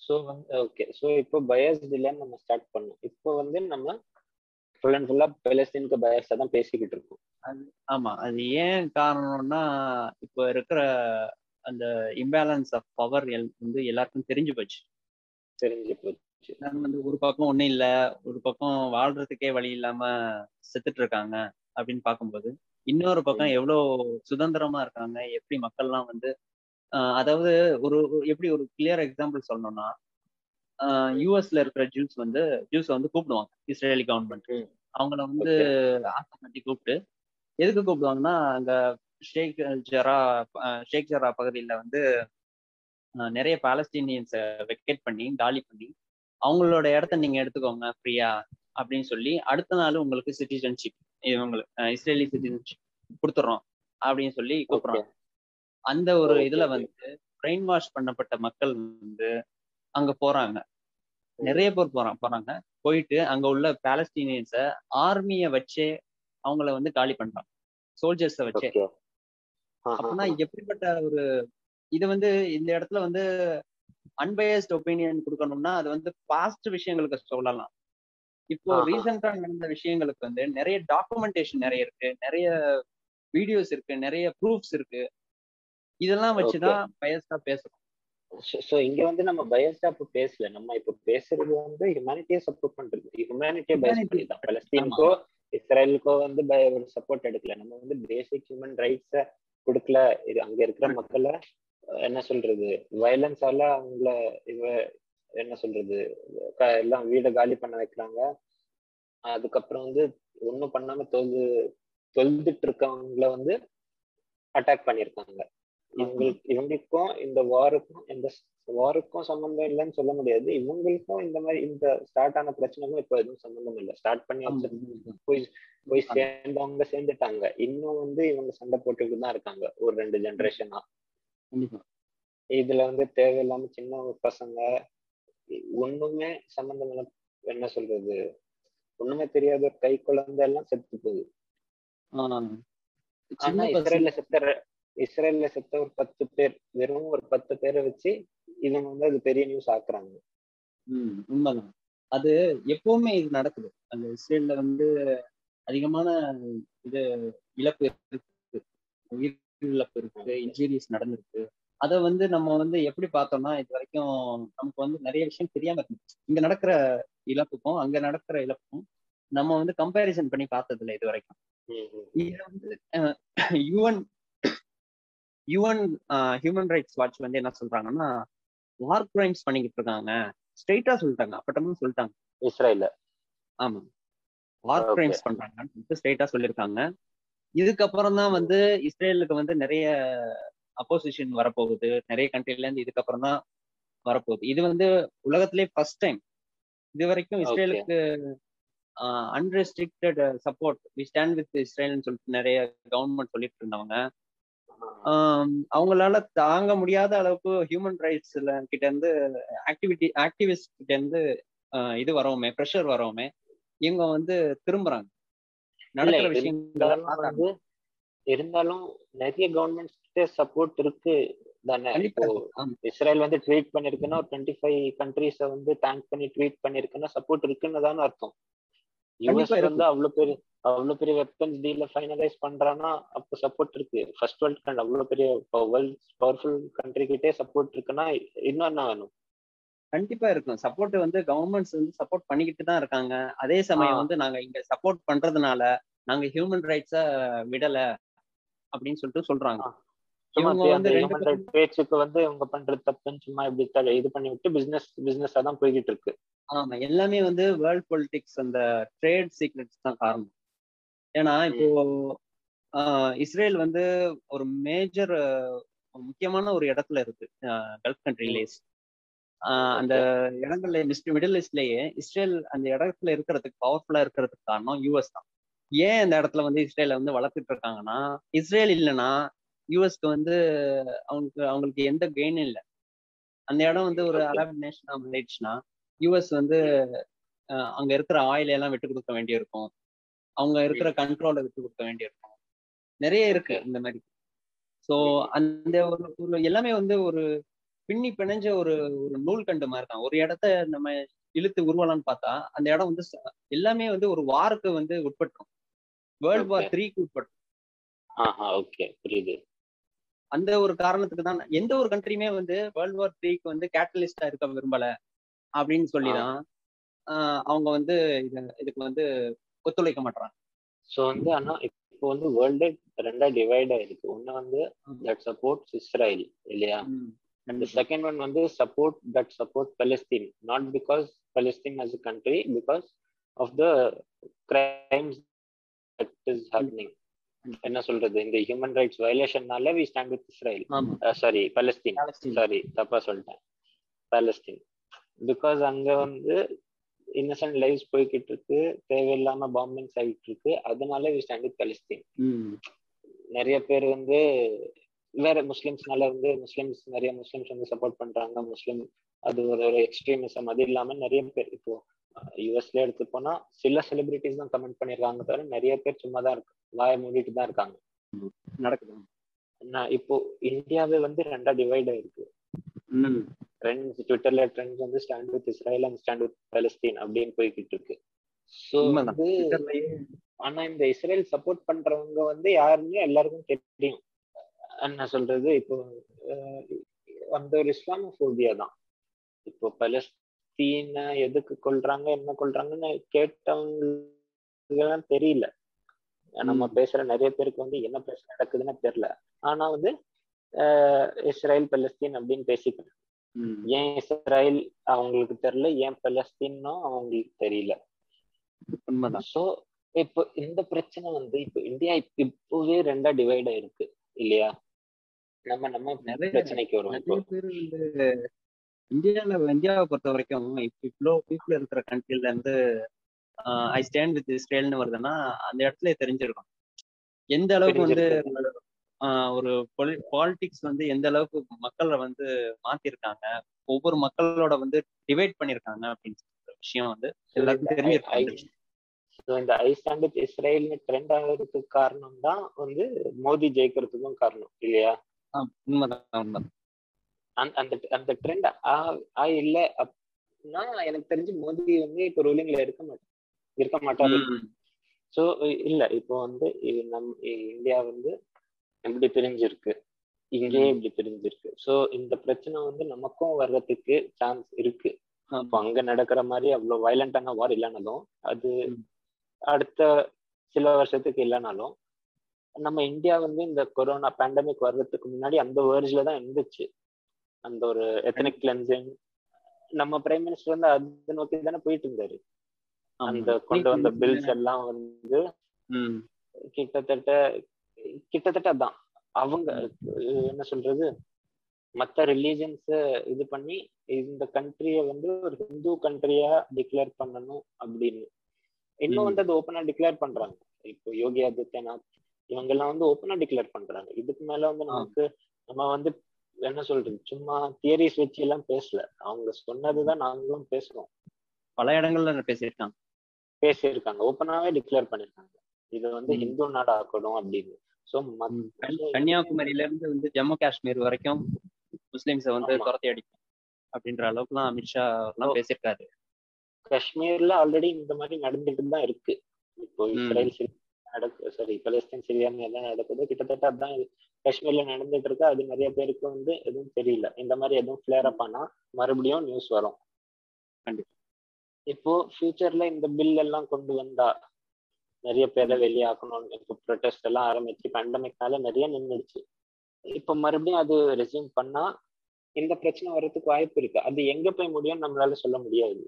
ஸோ வந்து ஓகே ஸோ இப்போ பயஸ் இல்லைன்னு நம்ம ஸ்டார்ட் பண்ணோம். இப்போ வந்து நம்ம ஃபுல் அண்ட் ஃபுல்லா பெலஸ்தீனுக்கு பயஸா தான் பேசிக்கிட்டு இருக்கோம். ஆமா அது ஏன் காரணம்னா இப்போ இருக்கிற அந்த இம்பேலன்ஸ் ஆஃப் பவர் வந்து எல்லாருக்கும் தெரிஞ்சு போச்சு. தெரிஞ்சு போச்சு. எல்லாரும் வந்து ஒரு பக்கம் ஒண்ணும் இல்ல ஒரு பக்கம் வாழ்றதுக்கே வழி இல்லாம செத்துட்டு இருக்காங்க அப்படின்னு பார்க்கும்போது இன்னொரு பக்கம் எவ்வளவு சுதந்திரமா இருக்காங்க எப்படி மக்கள்லாம் வந்து அதாவது ஒரு ஒரு- எப்படி ஒரு கிளியர் எக்ஸாம்பிள் சொல்லணும்னா யூஎஸ்ல இருக்கிற ஜூஸ் வந்து ஜூஸ் வந்து கூப்பிடுவாங்க இஸ்ரேலி கவர்மெண்ட். அவங்கள வந்து ஆசை கட்டி கூப்பிட்டு எதுக்கு கூப்பிடுவாங்கன்னா அங்க ஷேக் ஜரா ஷேக் ஜரா பகுதியில் வந்து நிறைய பாலஸ்தீனியன்ஸை வெக்கேட் பண்ணி காலி பண்ணி அவங்களோட இடத்த நீங்க எடுத்துக்கோங்க ஃப்ரீயா அப்படின்னு சொல்லி அடுத்த நாள் உங்களுக்கு சிட்டிசன்ஷிப் இவங்களுக்கு இஸ்ரேலி சிட்டிசன்ஷிப் கொடுத்துட்றோம் அப்படின்னு சொல்லி கூப்பிடுறாங்க. அந்த ஒரு இதுல. வந்து பிரெயின் வாஷ் பண்ணப்பட்ட மக்கள் வந்து அங்க போறாங்க. நிறைய பேர் போறாங்க போறாங்க. போயிட்டு அங்க உள்ள பாலஸ்தீனியன்ஸ ஆர்மிய வச்சே அவங்கள வந்து காலி பண்றாங்க. சோல்ஜர்ஸ வச்சே. அப்படின்னா எப்படிப்பட்ட ஒரு இது வந்து இந்த இடத்துல வந்து அன்பயஸ்ட் ஒப்பீனியன் கொடுக்கணும்னா அது வந்து பாஸ்ட் விஷயங்களுக்கு சொல்லலாம். இப்போ. ரீசெண்டா நடந்த விஷயங்களுக்கு வந்து நிறைய டாக்குமெண்டேஷன் நிறைய இருக்கு. நிறைய வீடியோஸ் இருக்கு. நிறைய ப்ரூஃப்ஸ் இருக்கு. இதெல்லாம் வச்சுதான் பயஸ்டா பேசுறோம் ஸோ இங்க வந்து நம்ம பயஸ்டா இப்போ பேசல. நம்ம இப்போ பேசுறது வந்து ஹியூமனிட்டியை சப்போர்ட் பண்றது. ஹியூமனிட்டியை Humanity. பண்ணி தான் பலஸ்தீனுக்கோ இஸ்ரேலுக்கோ வந்து ஒரு சப்போர்ட் எடுக்கல. நம்ம வந்து பேசிக் ஹியூமன் ரைட்ஸ கொடுக்கல. இது அங்க இருக்கிற மக்களை என்ன சொல்றது? வயலன்ஸால அவங்கள இவ என்ன சொல்றது? எல்லாம் வீடை காலி பண்ண வைக்கிறாங்க. அதுக்கப்புறம் வந்து ஒண்ணும் பண்ணாம தொழுது தொழுதுட்டு இருக்கவங்கள வந்து அட்டாக் பண்ணியிருக்காங்க. இவங்களுக்கு இவங்களுக்கும் இந்த வாருக்கும் இந்த வாருக்கும் சம்பந்தம் இல்லைன்னு சொல்ல முடியாது. இவங்களுக்கும் இந்த மாதிரி இந்த ஸ்டார்ட் ஆன பிரச்சனைக்கும் இப்போ எதுவும் சம்பந்தம் இல்லை. ஸ்டார்ட் பண்ணி போய் போய் சேர்ந்தவங்க சேர்ந்துட்டாங்க. இன்னும் வந்து இவங்க சண்டை போட்டுக்கிட்டு தான் இருக்காங்க. ஒரு ரெண்டு ஜெனரேஷனா இதுல வந்து தேவையில்லாம சின்ன பசங்க ஒண்ணுமே சம்பந்தம் இல்ல. என்ன சொல்றது? ஒண்ணுமே தெரியாத ஒரு கை குழந்தை எல்லாம் செத்து போகுது. ஆனா இஸ்ரேல்ல செத்த இஸ்ரேல்ல செத்த ஒரு பத்து பேர் வெறும் ஒரு பத்து பேரை வச்சு இவங்க வந்து அது பெரிய நியூஸ் ஆக்குறாங்க. ம், உண்மைதான். அது எப்பவுமே இது நடக்குது. அந்த இஸ்ரேல்ல வந்து அதிகமான இது இழப்பு இருக்கு. உயிர் இழப்பு இருக்கு இன்ஜுரிஸ் நடந்திருக்கு. அதை வந்து நம்ம வந்து எப்படி பார்த்தோம்னா இது வரைக்கும் நமக்கு வந்து நிறைய விஷயம் தெரியாம இருக்கு இங்க நடக்கிற இழப்புக்கும் அங்க நடக்கிற இழப்புக்கும் நம்ம வந்து கம்பேரிசன் பண்ணி பார்த்தது இல்லை இது வரைக்கும். இது வந்து UN UN human rights watch வந்து என்ன சொல்றாங்கன்னா வார் கிரைம்ஸ் பண்ணிக்கிட்டு இருக்காங்க. ஸ்ட்ரெயிட்டா சொல்லிட்டாங்க அப்பட்டமும் சொல்லிட்டாங்க. இஸ்ரேல ஆமா. வார். கிரைம்ஸ் பண்றாங்கன்னு ஸ்ட்ரெயிட்டா சொல்லியிருக்காங்க. இதுக்கப்புறம் தான் வந்து இஸ்ரேலுக்கு வந்து நிறைய அப்போசிஷன் வரப்போகுது. நிறைய கண்ட்ரில இருந்து இதுக்கப்புறம் தான் வரப்போகுது. இது வந்து உலகத்திலே ஃபர்ஸ்ட் டைம் இது வரைக்கும். இஸ்ரேலுக்கு unrestricted support we stand with இஸ்ரேல்னு சொல்லிட்டு நிறைய கவர்மெண்ட் சொல்லிட்டு இருந்தவங்க. அவங்களால தாங்க முடியாத அளவுக்கு ஹியூமன் ரைட்ஸ்ல கிட்ட இருந்து ஆக்டிவிட்டி ஆக்டிவிஸ்ட் கிட்ட இருந்து இது வரவுமே ப்ரெஷர் வரவுமே இவங்க வந்து திரும்புறாங்க. நடக்கிற விஷயங்களை இருந்தாலும் நிறைய கவர்மெண்ட்ஸ் கிட்ட சப்போர்ட் இருக்கு தானே. இஸ்ரேல் வந்து ட்வீட் பண்ணிருக்குன்னா ஒரு டுவெண்ட்டி ஃபைவ் கண்ட்ரீஸ வந்து தேங்க் பண்ணி ட்வீட் பண்ணிருக்குன்னா சப்போர்ட் இருக்குன்னு தானே அர்த்தம். யூஎஸ். வந்து அவ்வளவு பெரிய அவ்வளவு பெரிய வெப்பன்ஸ் டீல ஃபைனலைஸ் பண்றான்னா அப்போ சப்போர்ட் இருக்கு. ஃபர்ஸ்ட் வேர்ல்ட் கண்ட் அவ்வளவு பெரிய வேர்ல்ட் பவர்ஃபுல் கண்ட்ரி கிட்டே சப்போர்ட் இருக்குன்னா இன்னும் என்ன வேணும்? கண்டிப்பா இருக்கும். சப்போர்ட் வந்து கவர்மெண்ட்ஸ் வந்து சப்போர்ட் பண்ணிக்கிட்டு தான் இருக்காங்க. அதே சமயம். வந்து நாங்க இங்க சப்போர்ட் பண்றதுனால நாங்க ஹியூமன் ரைட்ஸ விடல அப்படின்னு சொல்லிட்டு சொல்றாங்க. பேச்சுக்கு வந்து இவங்க பண்றது தப்புன்னு சும்மா இப்படி இது பண்ணி விட்டு பிசினஸ் பிசினஸா தான் போய்கிட்டு இருக்கு. ஆமா எல்லாமே வந்து வேர்ல்ட் பொலிட்டிக்ஸ் அந்த ட்ரேட் சீக்ரெட்ஸ் தான் காரணம். ஏன்னா இப்போ இஸ்ரேல் வந்து ஒரு மேஜர் முக்கியமான ஒரு இடத்துல இருக்கு. கல்ஃப் கண்ட்ரிலேஸ் அந்த இடங்கள்ல மிடில் ஈஸ்ட்லயே இஸ்ரேல் அந்த இடத்துல இருக்கிறதுக்கு பவர்ஃபுல்லா இருக்கிறதுக்கு காரணம் யூஎஸ் தான். ஏன் அந்த இடத்துல வந்து இஸ்ரேல வந்து வளர்த்துட்டு இருக்காங்கன்னா இஸ்ரேல் இல்லைன்னா யூஎஸ்க்கு வந்து அவங்களுக்கு அவங்களுக்கு எந்த கெயினும் இல்லை. அந்த இடம் வந்து ஒரு. அரப் நேஷனா மாறிடுச்சுன்னா யூஎஸ் வந்து அங்க இருக்கிற ஆயில் எல்லாம் விட்டு கொடுக்க வேண்டியிருக்கும். அவங்க இருக்கிற கண்ட்ரோலை விட்டு கொடுக்க வேண்டியிருக்கும். நிறைய இருக்கு. இந்த மாதிரி. ஸோ அந்த ஒரு ஒரு எல்லாமே வந்து ஒரு பின்னி பிணைஞ்ச ஒரு ஒரு நூல்கண்டு மாதிரி தான். ஒரு இடத்த நம்ம இழுத்து உருவலாம்னு பார்த்தா அந்த இடம் வந்து எல்லாமே வந்து ஒரு வாருக்கு வந்து உட்பட்டுரும். World war. த்ரீக்கு உட்பட்டு ஆஹா ஓகே புரியுது. அந்த ஒரு காரணத்துக்கு தான் எந்த ஒரு கண்ட்ரியுமே வந்து வேர்ல்ட் வார் த்ரீக்கு வந்து கேட்டலிஸ்டா இருக்க விரும்பல. அப்படின்னு சொல்லி ஆ. தான் ஆஹ் அவங்க வந்து இது இதுக்கு வந்து ஒத்துழைக்க மாட்டாங்க ஸோ வந்து ஆனா இப்போ வந்து வேர்ல்டு ரெண்டா டிவைட் ஆயிருக்கு. ஒண்ணு வந்து தட் சப்போர்ட்ஸ் இஸ்ரேல் இல்லையா? The second one வந்து support that support Palestine, not because Palestine as a country, because of the crimes that is happening. என்ன சொல்றது? இந்த human rights வயலேஷன்னால we stand with Israel sorry Palestine. Sorry தப்பா சொல்லிட்டேன். பாலஸ்தீன் பிகாஸ் அங்க வந்து இன்னசென்ட் லைவ்ஸ் போய்கிட்டு இருக்கு தேவையில்லாம பாம்பிங்ஸ் ஆகிட்டு இருக்கு அதனால வி ஸ்டாண்ட் பலஸ்தீன். நிறைய பேர் வந்து வேற முஸ்லிம்ஸ்னால வந்து முஸ்லிம்ஸ் நிறைய முஸ்லிம்ஸ் வந்து சப்போர்ட் பண்றாங்க. முஸ்லிம் அது ஒரு ஒரு எக்ஸ்ட்ரீமிசம் அது இல்லாம நிறைய பேர் இப்போ யூஎஸ்ல எடுத்து போனா சில செலிபிரிட்டிஸ் தான் கமெண்ட் பண்ணிருக்காங்க தவிர நிறைய பேர் சும்மா தான் இருக்கு வாயை மூடிட்டு தான் இருக்காங்க நடக்குது? நான் இப்போ இந்தியாவே வந்து ரெண்டா டிவைட் ஆயிருக்கு. ட்ரெண்ட்ஸ் ட்விட்டர்ல ட்ரெண்ட்ஸ் வந்து stand with Israel and stand with Palestine அப்படின்னு போய்கிட்டு இருக்கு ஸோ உண்மைதான். வந்து ஆனா இந்த இஸ்ரேல் சப்போர்ட் பண்றவங்க வந்து யாருன்னு எல்லாருக்கும் தெரியும் என்ன சொல்றது இப்போ அந்த ஒரு இஸ்லாமோபோபியா தான் இப்போ பலஸ்தீன எதுக்கு கொல்றாங்க என்ன கொல்றாங்கன்னு கேட்டவங்க தெரியல நம்ம. பேசுற நிறைய பேருக்கு வந்து என்ன பிரச்சனை நடக்குதுன்னு தெரியல ஆனா வந்து இஸ்ரேல் பலஸ்தீன் அப்படின்னு பேசிக்கிறேன் ம். ஏன் இஸ்ரேல் அவங்களுக்கு தெரியல ஏன் பலஸ்தீனும் அவங்களுக்கு தெரியல. உண்மைதான். சோ இப்போ இந்த பிரச்சனை வந்து இப்போ இந்தியா இப்ப- இப்பவே ரெண்டா டிவைட் ஆயிருக்கு இல்லையா? நம்ம நம்ம நிறைய- பிரச்சனைக்கு வருவோம் வந்து இந்தியால இந்தியாவை பொறுத்த வரைக்கும் இவ்வளோ பீப்புள் இருக்கிற கண்ட்ரில இருந்து ஐ ஸ்டாண்ட் வித் இஸ்ரேல்னு வருதுன்னா அந்த இடத்துல தெரிஞ்சிருக்கும். எந்த அளவுக்கு வந்து ஒரு பாலிடிக்ஸ் வந்து எந்த அளவுக்கு மக்களை வந்து மாத்திருக்காங்க ஒவ்வொரு மக்களோட வந்து டிவைட் பண்ணிருக்காங்க அப்படின்னு சொல்ற விஷயம் வந்து எல்லாருக்கும் தெரிஞ்சிருக்காங்க இந்த ஐ ஸ்டாண்ட் வித் இஸ்ரேல்னு ட்ரெண்ட் ஆகிறதுக்கு காரணம் தான் வந்து மோடி ஜெயிக்கிறதுக்கும் காரணம் இல்லையா? உண்மைதான் உண்மைதான். அந்த அந்த ட்ரெண்ட் ஆ இல்ல அப்படின்னா எனக்கு தெரிஞ்சு மோடி வந்து இப்போ ரூலிங்ல இருக்க மாட்டார் இருக்க மாட்டாரு. சோ இல்ல இப்போ வந்து நம் இந்தியா வந்து எப்படி பிரிஞ்சிருக்கு. இங்கேயே இப்படி பிரிஞ்சிருக்கு. சோ இந்த பிரச்சனை வந்து நமக்கும் வர்றதுக்கு சான்ஸ் இருக்கு. இப்போ அங்க நடக்கிற மாதிரி அவ்வளவு வயலண்டான வார் இல்லைனாலும் அது. அடுத்த சில வருஷத்துக்கு இல்லைனாலும் நம்ம இந்தியா வந்து இந்த கொரோனா பேண்டமிக் வர்றதுக்கு முன்னாடி அந்த வேர்ஜ்ல தான் இருந்துச்சு. அந்த ஒரு எத்தனிக் கிளென்சிங் நம்ம பிரைம் மினிஸ்டர் வந்து அதை நோக்கி தானே போயிட்டு இருந்தாரு. அந்த கொண்டு வந்த பில்ஸ் எல்லாம் வந்து கிட்டத்தட்ட கிட்டத்தட்ட அதான். அவங்க என்ன சொல்றது? மத்த ரிலீஜன்ஸ் இது பண்ணி இந்த கண்ட்ரிய வந்து ஒரு ஹிந்து கண்ட்ரியா டிக்ளேர் பண்ணணும் அப்படின்னு. இன்னும் வந்து அது ஓப்பனா டிக்ளேர் பண்றாங்க. இப்போ யோகி ஆதித்யநாத் இவங்க எல்லாம் வந்து ஓப்பனா டிக்ளேர் பண்றாங்க. இதுக்கு மேல வந்து நமக்கு நம்ம வந்து என்ன சொல்றது? சும்மா தியரிஸ் வச்சு எல்லாம் பேசல. அவங்க சொன்னதுதான் நாங்களும் பேசுறோம். பல இடங்கள்ல பேசியிருக்காங்க. பேசியிருக்காங்க. ஓப்பனாவே டிக்ளேர் பண்ணிருக்காங்க இது வந்து ஹிந்து நாடு ஆக்கணும் அப்படின்னு. சோ கன்னியாகுமரியில இருந்து வந்து ஜம்மு காஷ்மீர் வரைக்கும் முஸ்லிம்ஸை வந்து துரத்தி அடிக்கும் அப்படின்ற அளவுக்குலாம் அமித்ஷா எல்லாம் பேசியிருக்காரு. காஷ்மீர்ல ஆல்ரெடி இந்த மாதிரி நடந்துட்டு தான் இருக்கு. இப்போ இஸ்ரேல் நடக்கு சாரி பலஸ்தீன் சிரியான் எல்லாம் நடக்குது. கிட்டத்தட்ட அதுதான் காஷ்மீர்ல நடந்துட்டு இருக்கு. அது நிறைய பேருக்கு வந்து எதுவும் தெரியல. இந்த மாதிரி எதுவும் ஃபிளேர் அப் ஆனா மறுபடியும் நியூஸ் வரும். கண்டிப்பா. இப்போ ஃபியூச்சர்ல இந்த பில் எல்லாம் கொண்டு வந்தா நிறைய பேரை வெளியாக்கணும் இப்போ ப்ரொடெஸ்ட் எல்லாம் ஆரம்பிச்சு பேண்டமிக்னால நிறைய நின்றுடுச்சு இப்போ மறுபடியும் அது ரெசியூம் பண்ணா இந்த பிரச்சனை வர்றதுக்கு வாய்ப்பு இருக்கு. அது எங்க போய் முடியும் நம்மளால சொல்ல முடியாது.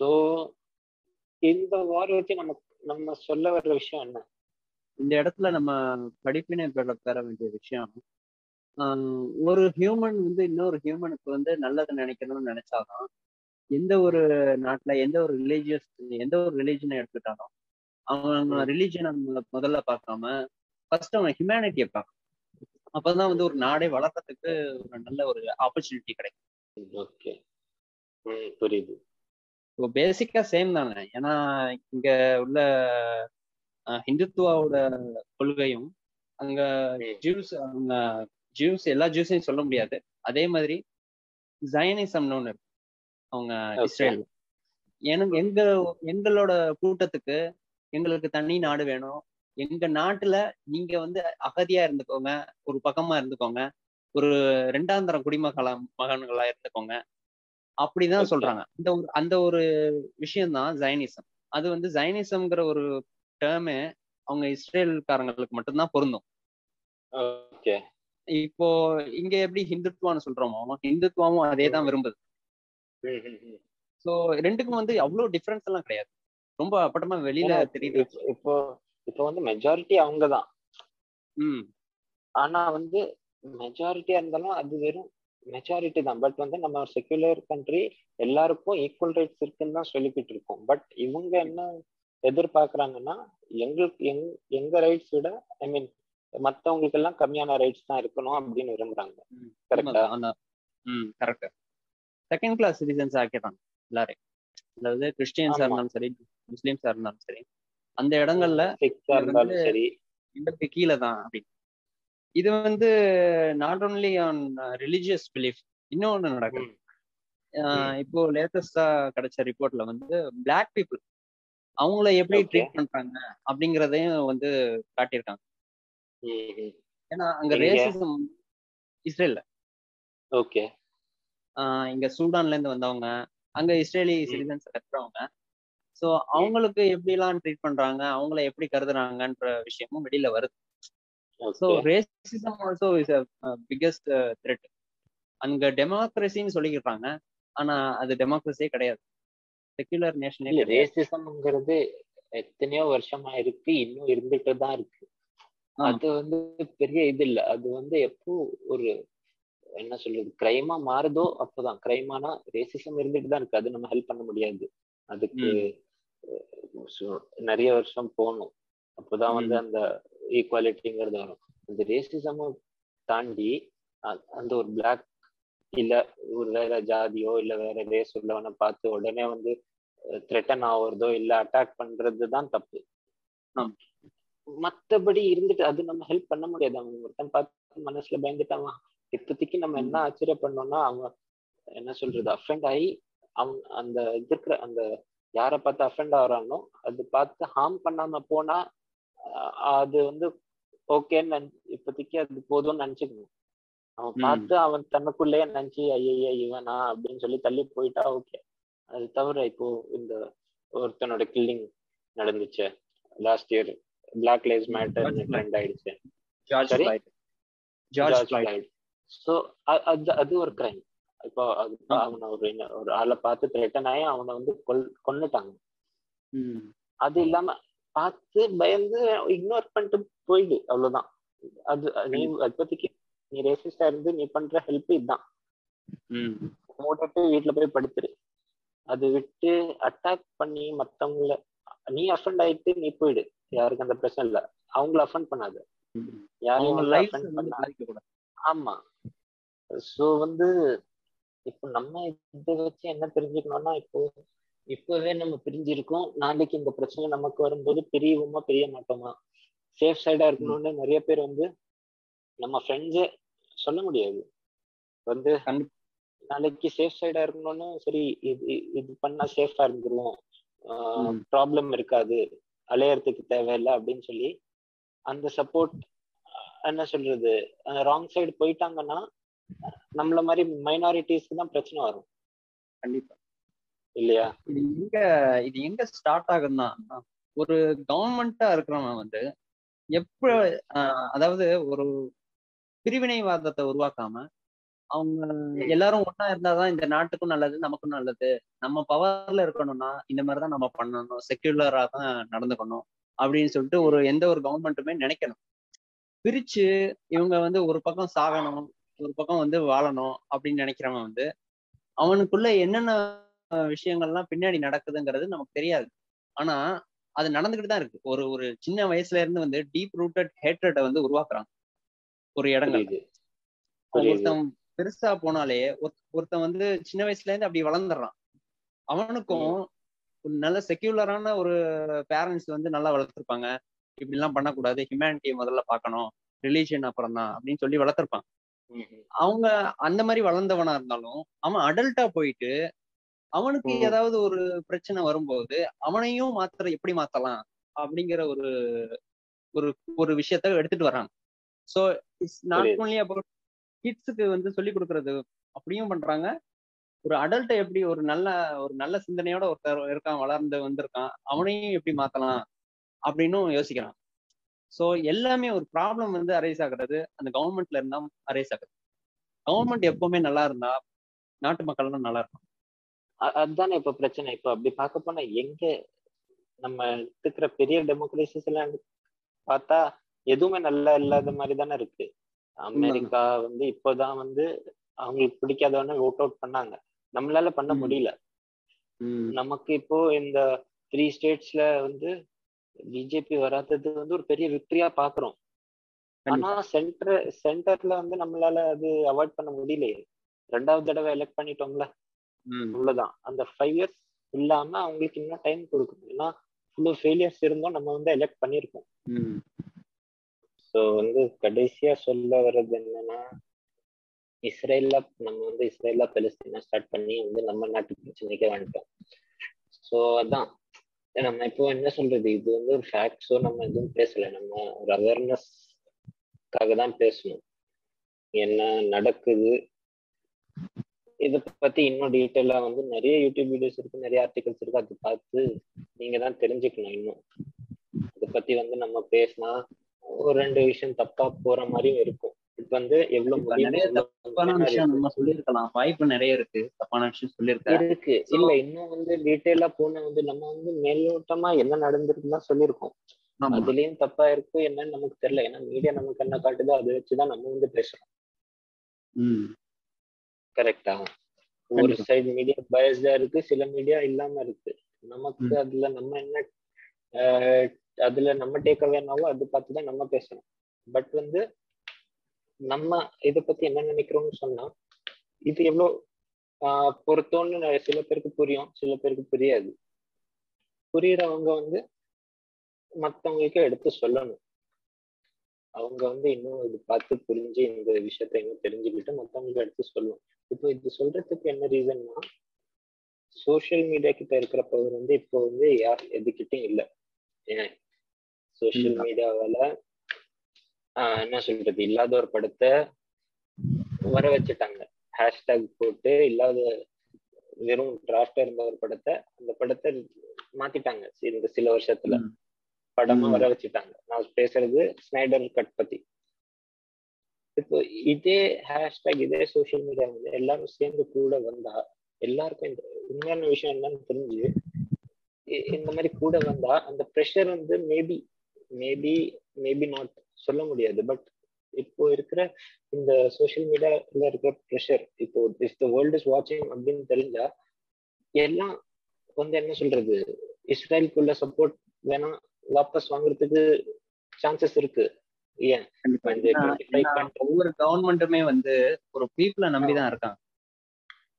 ஸோ இந்த வார் வச்சு நம்ம நம்ம சொல்ல வர்ற விஷயம் என்ன? இந்த இடத்துல நம்ம படிப்பினை பெற பெற வேண்டிய விஷயம் ஒரு ஹியூமன் வந்து இன்னொரு ஹியூமனுக்கு வந்து நல்லது நினைக்கணும்னு நினைச்சாதான் எந்த ஒரு நாட்டுல எந்த ஒரு ரிலீஜியஸ் எந்த ஒரு ரிலீஜனை எடுத்துட்டாலும் அவன் ரிலீஜனை முதல்ல பார்க்காம ஃபர்ஸ்ட் அவன் ஹியூமனிட்டியை பார்க்கணும். அப்பதான் வந்து ஒரு நாடே வளர்க்கறதுக்கு ஒரு நல்ல ஒரு ஆப்பர்ச்சுனிட்டி கிடைக்கும். ஓகே. புரியுது. இப்போ பேசிக்கா சேம் தானே ஏன்னா இங்க உள்ள ஹிந்துத்துவாவோட கொள்கையும் அங்க ஜூஸ் அவங்க ஜூஸ் எல்லா ஜூஸையும் சொல்ல முடியாது. அதே மாதிரி ஜைனிசம்னு ஒன்று இருக்கு. அவங்க இஸ்ரேல். எனக்கு எங்க எங்களோட கூட்டத்துக்கு எங்களுக்கு தனி நாடு வேணும். எங்க நாட்டுல நீங்க வந்து அகதியா இருந்துக்கோங்க ஒரு பக்கமா இருந்துக்கோங்க ஒரு ரெண்டாம் தரம் குடிமகள மகன்களா இருந்துக்கோங்க. அப்படிதான் சொல்றாங்க. இந்த ஒரு அந்த ஒரு விஷயம் தான் ஜைனிசம். அது வந்து ஜைனிசம்ங்கிற ஒரு டேர்மே அவங்க இஸ்ரேல்காரங்களுக்கு மட்டும்தான் பொருந்தும். இப்போ இங்க எப்படி ஹிந்துத்துவான்னு சொல்றோமோ ஹிந்துத்துவமும் அதே தான் விரும்புது. சோ ரெண்டுக்கும் வந்து அவ்வளவு டிஃபரன்ஸ் எல்லாம் கிடையாது. ரொம்ப அப்பட்டமா வெளியில தெரியுது? இப்போ இப்போ வந்து மெஜாரிட்டி அவங்க தான். ஆனா வந்து மெஜாரிட்டியா இருந்தாலும் அது வெறும் மெஜாரிட்டி தான். பட் வந்து நம்ம செக்யுலர் கண்ட்ரி எல்லாருக்கும் ஈக்குவல் ரைட்ஸ் இருக்குன்னு தான் சொல்லிக்கிட்டு இருக்கோம். பட் இவங்க என்ன எதிர்பார்க்கறாங்கன்னா எங்களுக்கு எங் எங்க ரைட்ஸ் விட ஐ மீன் மத்தவங்களுக்கு எல்லாம் கம்மியான ரைட்ஸ் தான் இருக்கணும் அப்படின்னு விரும்புறாங்க. கரெக்டா கரெக்ட் செகண்ட் கிளாஸ் சிட்டிசன்ஸ் ஆக்கிடுறாங்க எல்லாரையும். அதாவது கிறிஸ்டியன்ஸா இருந்தாலும் சரி முஸ்லீம்ஸா இருந்தாலும் சரி அந்த இடங்கள்ல சரி. எங்களுக்கு கீழே தான் அப்படின்னு. இது வந்து not only on religious belief இன்னொன்னு நடக்குது. இப்போ லேட்டஸ்டா கிடைச்ச ரிப்போர்ட்ல வந்து பிளாக் பீப்புள் அவங்கள எப்படி ட்ரீட் பண்றாங்க அப்படிங்கறதையும் வந்து காட்டியிருக்காங்க. ஏன்னா அங்க ரேசிசம் இஸ்ரேல்ல. ஓகே இங்க சூடான்ல இருந்து வந்தவங்க அங்க இஸ்ரேலி சிட்டிசன்ஸ் இருக்கிறவங்க ஸோ அவங்களுக்கு எப்படி எல்லாம் ட்ரீட் பண்றாங்க அவங்கள எப்படி கருதுறாங்கன்ற விஷயமும் வெளியில வருது. So racism also is biggest threat அங்க டெமோக்ரஸின்னு சொல்லிக்கிறாங்க ஆனா அது டெமோக்ரஸியே கிடையாது. செக்யுலர் நேஷனே ரேசிசம்ங்கிறது எத்தனையோ வருஷமா இருக்கு இன்னும் இருந்துட்டு தான் இருக்கு. அது வந்து பெரிய இது இல்ல. அது வந்து எப்போ ஒரு என்ன சொல்றது கிரைமா மாறுதோ அப்போதான். கிரைமானா ரேசிசம் இருந்துட்டு தான் இருக்கு. அது நம்ம ஹெல்ப் பண்ண முடியாது. அதுக்கு நிறைய வருஷம் போகணும். அப்போதான் வந்து அந்த ஈக்குவாலிட்டிங்கிறது வரும். அந்த ரேசிசமும் தாண்டி அந்த ஒரு பிளாக் இல்ல ஒரு வேற ஜாதியோ இல்ல வேற ரேஸ் உள்ளவனை பார்த்து உடனே வந்து த்ரெட்டன் ஆகுறதோ இல்ல அட்டாக் பண்றது தான் தப்பு. மத்தபடி இருந்துட்டு அது நம்ம ஹெல்ப் பண்ண முடியாது. அவங்க ஒருத்தன் பார்த்து மனசுல பயந்துட்டான். இப்போதைக்கு நம்ம என்ன ஆச்சரியம் பண்ணோம்னா அவங்க என்ன சொல்றது அஃபெண்ட் ஆகி அவங்க அந்த இருக்கிற அந்த யாரை பார்த்து அஃபெண்ட் ஆகுறானோ அது பார்த்து ஹார்ம் பண்ணாம போனா அது வந்து ஓகேன்னு இப்போதைக்கு அது போதும்னு நினைச்சுக்கணும். அவன் பார்த்து அவன் தனக்குள்ளேயே நினைச்சு ஐயா இவனா அப்படின்னு சொல்லி தள்ளி போயிட்டா ஓகே. அது தவிர இப்போ இந்த ஒருத்தனோட கில்லிங் நடந்துச்சு. Last year black lives matter trend ஆயிடுச்சு. ஜார்ஜ் சரி? ஜார்ஜ் ஸோ அது அது ஒரு கிரைம் இப்போ அது அவனை ஒரு ஒரு ஆளை பார்த்து த்ரெட்டன் ஆகி அவனை வந்து கொல் கொன்னுட்டாங்க. அது இல்லாம பார்த்து பயந்து இக்னோர் பண்ணிட்டு போயிடு அவ்வளவுதான். அது நீ இப்போதைக்கு நீ ரேசிஸ்டா இருந்து நீ பண்ற ஹெல்ப் இதுதான். மூடிட்டு வீட்டுல போய் படுத்துரு. அது விட்டு அட்டாக் பண்ணி மத்தவங்கள நீ அஃபண்ட் ஆயிட்டு நீ போயிடு. யாருக்கு அந்த பிரச்சனை இல்ல. அவங்கள அஃபண்ட் பண்ணாத. யாரையும் ஆமா. சோ வந்து இப்போ நம்ம இதை வச்சு என்ன தெரிஞ்சுக்கணும்னா இப்போ இப்பவே நம்ம பிரிஞ்சிருக்கோம் நாளைக்கு இந்த பிரச்சனை நமக்கு வரும்போது பிரியுமா பிரிய மாட்டோமா சேஃப் சைடா இருக்கணும்னு நிறைய பேர் வந்து நம்ம ஃப்ரெண்ட்ஸே சொல்ல முடியாது வந்து. நாளைக்கு சேஃப் சைடா இருக்கணும்னு சரி இது இது பண்ணா சேஃபா இருந்துருவோம். ப்ராப்ளம் இருக்காது அலையறதுக்கு தேவையில்லை அப்படின்னு சொல்லி அந்த சப்போர்ட் என்ன சொல்றது ராங் சைடு போயிட்டாங்கன்னா நம்மள மாதிரி மைனாரிட்டிஸ்க்கு தான் பிரச்சனை வரும். கண்டிப்பா. இல்லையா? இது எங்க இது எங்க ஸ்டார்ட் ஆகுதுன்னா ஒரு கவர்மெண்டா இருக்கிறவன் வந்து எப்ப அதாவது ஒரு பிரிவினைவாதத்தை உருவாக்காம அவங்க எல்லாரும் ஒண்ணா இருந்தாதான் இந்த நாட்டுக்கும் நல்லது நமக்கும் நல்லது. நம்ம பவர்ல இருக்கணும்னா இந்த மாதிரிதான் நம்ம பண்ணணும் செக்யூலரா தான் நடந்துக்கணும் அப்படின்னு சொல்லிட்டு ஒரு எந்த ஒரு கவர்மெண்ட்டுமே நினைக்கணும். பிரிச்சு இவங்க வந்து ஒரு பக்கம் சாகணும் ஒரு பக்கம் வந்து வாழணும் அப்படின்னு நினைக்கிறவன் வந்து அவனுக்குள்ள என்னென்ன விஷயங்கள்லாம் பின்னாடி நடக்குதுங்கிறது நமக்கு தெரியாது. ஆனா அது நடந்துகிட்டு தான் இருக்கு. ஒரு ஒரு சின்ன வயசுல இருந்து வந்து டீப் ரூட்டட் ஹேட்ரட்டை வந்து உருவாக்குறாங்க ஒரு இடங்கள் புரியுது. புரியுது. ஒருத்தன் பெருசா போனாலே ஒருத்த- ஒருத்தன் வந்து சின்ன வயசுல இருந்து அப்படி வளர்ந்துடுறான். அவனுக்கும் நல்ல செக்யூலரான ஒரு பேரண்ட்ஸ் வந்து நல்லா வளர்த்துருப்பாங்க. இப்படி எல்லாம் பண்ணக்கூடாது ஹியூமனிட்டியை முதல்ல பார்க்கணும். ரிலீஜியன் அப்புறம் தான் அப்படின்னு சொல்லி வளர்த்துருப்பான். அவங்க அந்த மாதிரி வளர்ந்தவனா இருந்தாலும் அவன் அடல்ட்டா போயிட்டு அவனுக்கு. ஏதாவது ஒரு பிரச்சனை வரும்போது அவனையும் மாத்திர எப்படி மாத்தலாம்? அப்படிங்கிற ஒரு ஒரு ஒரு விஷயத்த எடுத்துட்டு வர்றாங்க so it's not. Only about கிட்ஸுக்கு வந்து சொல்லி கொடுக்கறது அப்படியும் பண்றாங்க. ஒரு அடல்ட்டை எப்படி ஒரு நல்ல ஒரு நல்ல சிந்தனையோட ஒருத்தர் இருக்கான் வளர்ந்து வந்திருக்கான் அவனையும் எப்படி மாத்தலாம்? அப்படின்னும் யோசிக்கிறான். ஸோ எல்லாமே ஒரு ப்ராப்ளம் வந்து அரைஸ் ஆகுறது அந்த கவர்மெண்ட்ல இருந்தா அரைஸ் ஆகுது. கவர்மெண்ட் எப்பவுமே நல்லா இருந்தா நாட்டு மக்கள்லாம் நல்லா இருக்கும் அதுதானே இப்ப பிரச்சனை. இப்ப அப்படி பார்க்க போனா எங்க நம்ம இருக்கிற பெரிய டெமோக்ரஸிஸ் எல்லாம் பார்த்தா எதுவுமே நல்லா இல்லாத மாதிரி தானே இருக்கு. அமெரிக்கா வந்து இப்போதான் வந்து அவங்களுக்கு பிடிக்காதவன ஓட் அவுட் பண்ணாங்க. நம்மளால பண்ண. முடியல. நமக்கு இப்போ இந்த த்ரீ ஸ்டேட்ஸ்ல வந்து பிஜேபி வராதது வந்து ஒரு பெரிய விக்டரியா பாக்குறோம். ஆனா சென்டர் சென்டர்ல வந்து நம்மளால அது அவாய்ட் பண்ண முடியலையே. ரெண்டாவது தடவை எலெக்ட் பண்ணிட்டோம்ல. அவ்வளவுதான். அந்த ஃபைவ் இயர்ஸ் இல்லாம அவங்களுக்கு இன்னும் டைம் கொடுக்கணும். ஏன்னா ஃபுல்லு ஃபெயிலியர்ஸ் இருந்தோம் நம்ம வந்து எலெக்ட் பண்ணியிருக்கோம். ஸோ வந்து கடைசியா சொல்ல வர்றது என்னன்னா இஸ்ரேல்ல நம்ம வந்து இஸ்ரேல்ல பெலஸ்தீனா ஸ்டார்ட் பண்ணி வந்து நம்ம நாட்டு பிரச்சனைக்கே வந்துட்டோம் ஸோ அதான். நம்ம இப்போ என்ன சொல்றது? இது வந்து ஒரு ஃபேக்ட்ஸோ நம்ம எதுவும் பேசல. நம்ம ஒரு அவேர்னஸ்க்காக தான் பேசணும். என்ன நடக்குது? இதை பத்தி இன்னும் டீட்டெயிலா வந்து நிறைய யூடியூப் வீடியோஸ் இருக்கு நிறைய ஆர்டிகல்ஸ் இருக்கு. அதை பார்த்து நீங்க தான் தெரிஞ்சுக்கணும் இன்னும். இதை பத்தி வந்து நம்ம பேசினா ஒரு ரெண்டு விஷயம் தப்பா போற மாதிரியும் இருக்கும். வந்து எவ்வளவு நிறைய தப்பான விஷயம் நம்ம சொல்லியிருக்கலாம். வாய்ப்பு நிறைய இருக்கு. தப்பான விஷயம் சொல்லியிருக்கேன் இருக்கு. இல்ல இன்னும் வந்து டீட்டெயிலா போன வந்து நம்ம வந்து மேலோட்டமா என்ன நடந்திருக்குன்னு சொல்லியிருக்கோம். ஆமா. அதுலயும் தப்பா இருக்கு என்னன்னு நமக்கு தெரியல. ஏன்னா மீடியா நமக்கு என்ன காட்டுதோ. அதை வச்சுதான் நம்ம வந்து பேசுறோம். கரெக்டா ஒரு. சைடு மீடியா பயஸ்டா இருக்கு சில மீடியா இல்லாம இருக்கு. நமக்கு. அதுல நம்ம என்ன அதுல நம்ம டேக் அவேனாவோ அது பார்த்துதான் நம்ம பேசணும் பட் வந்து நம்ம இதை பத்தி என்ன நினைக்கிறோம்னு சொன்னா இது எவ்வளவு ஆஹ், பொருத்தம்னு நெ- சில பேருக்கு புரியும் சில பேருக்கு புரியாது. புரியறவங்க வந்து மத்தவங்களுக்கு எடுத்து சொல்லணும். அவங்க வந்து இன்னும் இது பார்த்து புரிஞ்சு இந்த விஷயத்த இன்னும் தெரிஞ்சுக்கிட்டு மத்தவங்களுக்கு எடுத்து சொல்லணும் இப்போ இது சொல்றதுக்கு என்ன ரீசன்னா சோஷியல் மீடியா கிட்ட இருக்கிற பவர் வந்து இப்போ வந்து யார் எதுக்கிட்டும் இல்லை. ஏன்? சோஷியல் ம். மீடியாவால என்ன சொல்றது? இல்லாத ஒரு படத்தை வர வச்சுட்டாங்க ஹேஷ்டேக் போட்டு இல்லாத வெறும் டிராஃப்டா இருந்த ஒரு படத்தை அந்த படத்தை மாத்திட்டாங்க. இந்த சில வருஷத்துல. படமா. வர வச்சுட்டாங்க நான் பேசுறது ஸ்னைடர் கட் பத்தி. இப்போ இதே ஹேஷ்டாக் இதே சோஷியல் மீடியா வந்து எல்லாரும் சேர்ந்து கூட வந்தா எல்லாருக்கும் இந்த உண்மையான விஷயம் என்னன்னு தெரிஞ்சு இந்த மாதிரி கூட வந்தா அந்த ப்ரெஷர் வந்து மேபி மேபி மேபி நாட் சொல்ல முடியாது. பட் இப்போ இருக்கிற இந்த சோஷியல் மீடியால இருக்கிற ப்ரெஷர் இப்போ இஃப் த வேர்ல்ட் இஸ் வாட்சிங் அப்படின்னு தெரிஞ்சா எல்லாம் வந்து என்ன சொல்றது? இஸ்ரேலுக்குள்ள சப்போர்ட் வேணா வாபஸ் வாங்குறதுக்கு சான்சஸ் இருக்கு. ஏன்? கண்டிப்பா. இந்த ஏன்னா- 25 ஏன்னா country- ஒவ்வொரு கவர்மெண்ட்டுமே வந்து ஒரு பீப்புளை நம்பி தான் இருக்காங்க.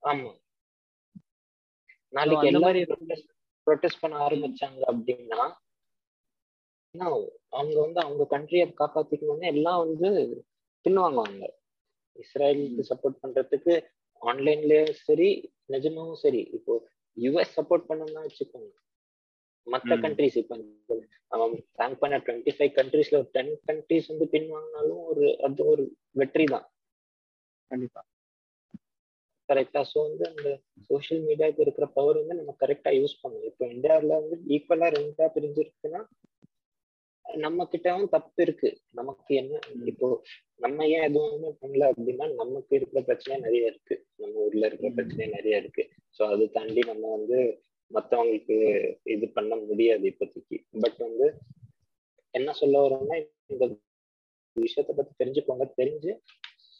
ஆமா. நாளைக்கு எல்லாரும் ப்ரொடெஸ்ட் பண்ண ஆரம்பிச்சாங்க அப்படின்னா என்ன ஆகும்? அவங்க வந்து அவங்க கண்ட்ரியை காப்பாத்திக்கணும்னு எல்லாம் வந்து பின்வாங்குவாங்க. இஸ்ரேலுக்கு சப்போர்ட் பண்றதுக்கு ஆன்லைன்லயும் சரி நிஜமாவும் சரி. இப்போ யுஎஸ் சப்போர்ட் பண்ணணும்னா வச்சுக்கோங்க. மற்ற. கண்ட்ரிஸ் இப்போ ரேங்க் பண்ண டுவெண்ட்டி ஃபைவ் கண்ட்ரீஸ்ல ஒரு டென் கண்ட்ரிஸ் வந்து பின்வாங்கினாலும் ஒரு அது ஒரு வெற்றி தான். கண்டிப்பா. கரெக்டா ஸோ வந்து அந்த சோஷியல் மீடியாவுக்கு இருக்கிற பவர் வந்து நம்ம கரெக்டா யூஸ் பண்ணணும். இப்போ இந்தியாவில் வந்து ஈக்குவலா ரெண்டா பிரிஞ்சிருக்குன்னா நம்ம கிட்டவும் தப்பு இருக்கு. நமக்கு என்ன இப்போ நம்ம ஏன் எதுவுமே பண்ணல அப்படின்னா நமக்கு இருக்கிற பிரச்சனை நிறைய இருக்கு. நம்ம ஊர்ல இருக்கிற. பிரச்சனை நிறைய இருக்கு. ஸோ அதை தாண்டி நம்ம வந்து மத்தவங்களுக்கு இது பண்ண முடியாது இப்போதைக்கு. பட் வந்து என்ன சொல்ல வரோம்னா இந்த விஷயத்தை பத்தி தெரிஞ்சுக்கோங்க. தெரிஞ்சு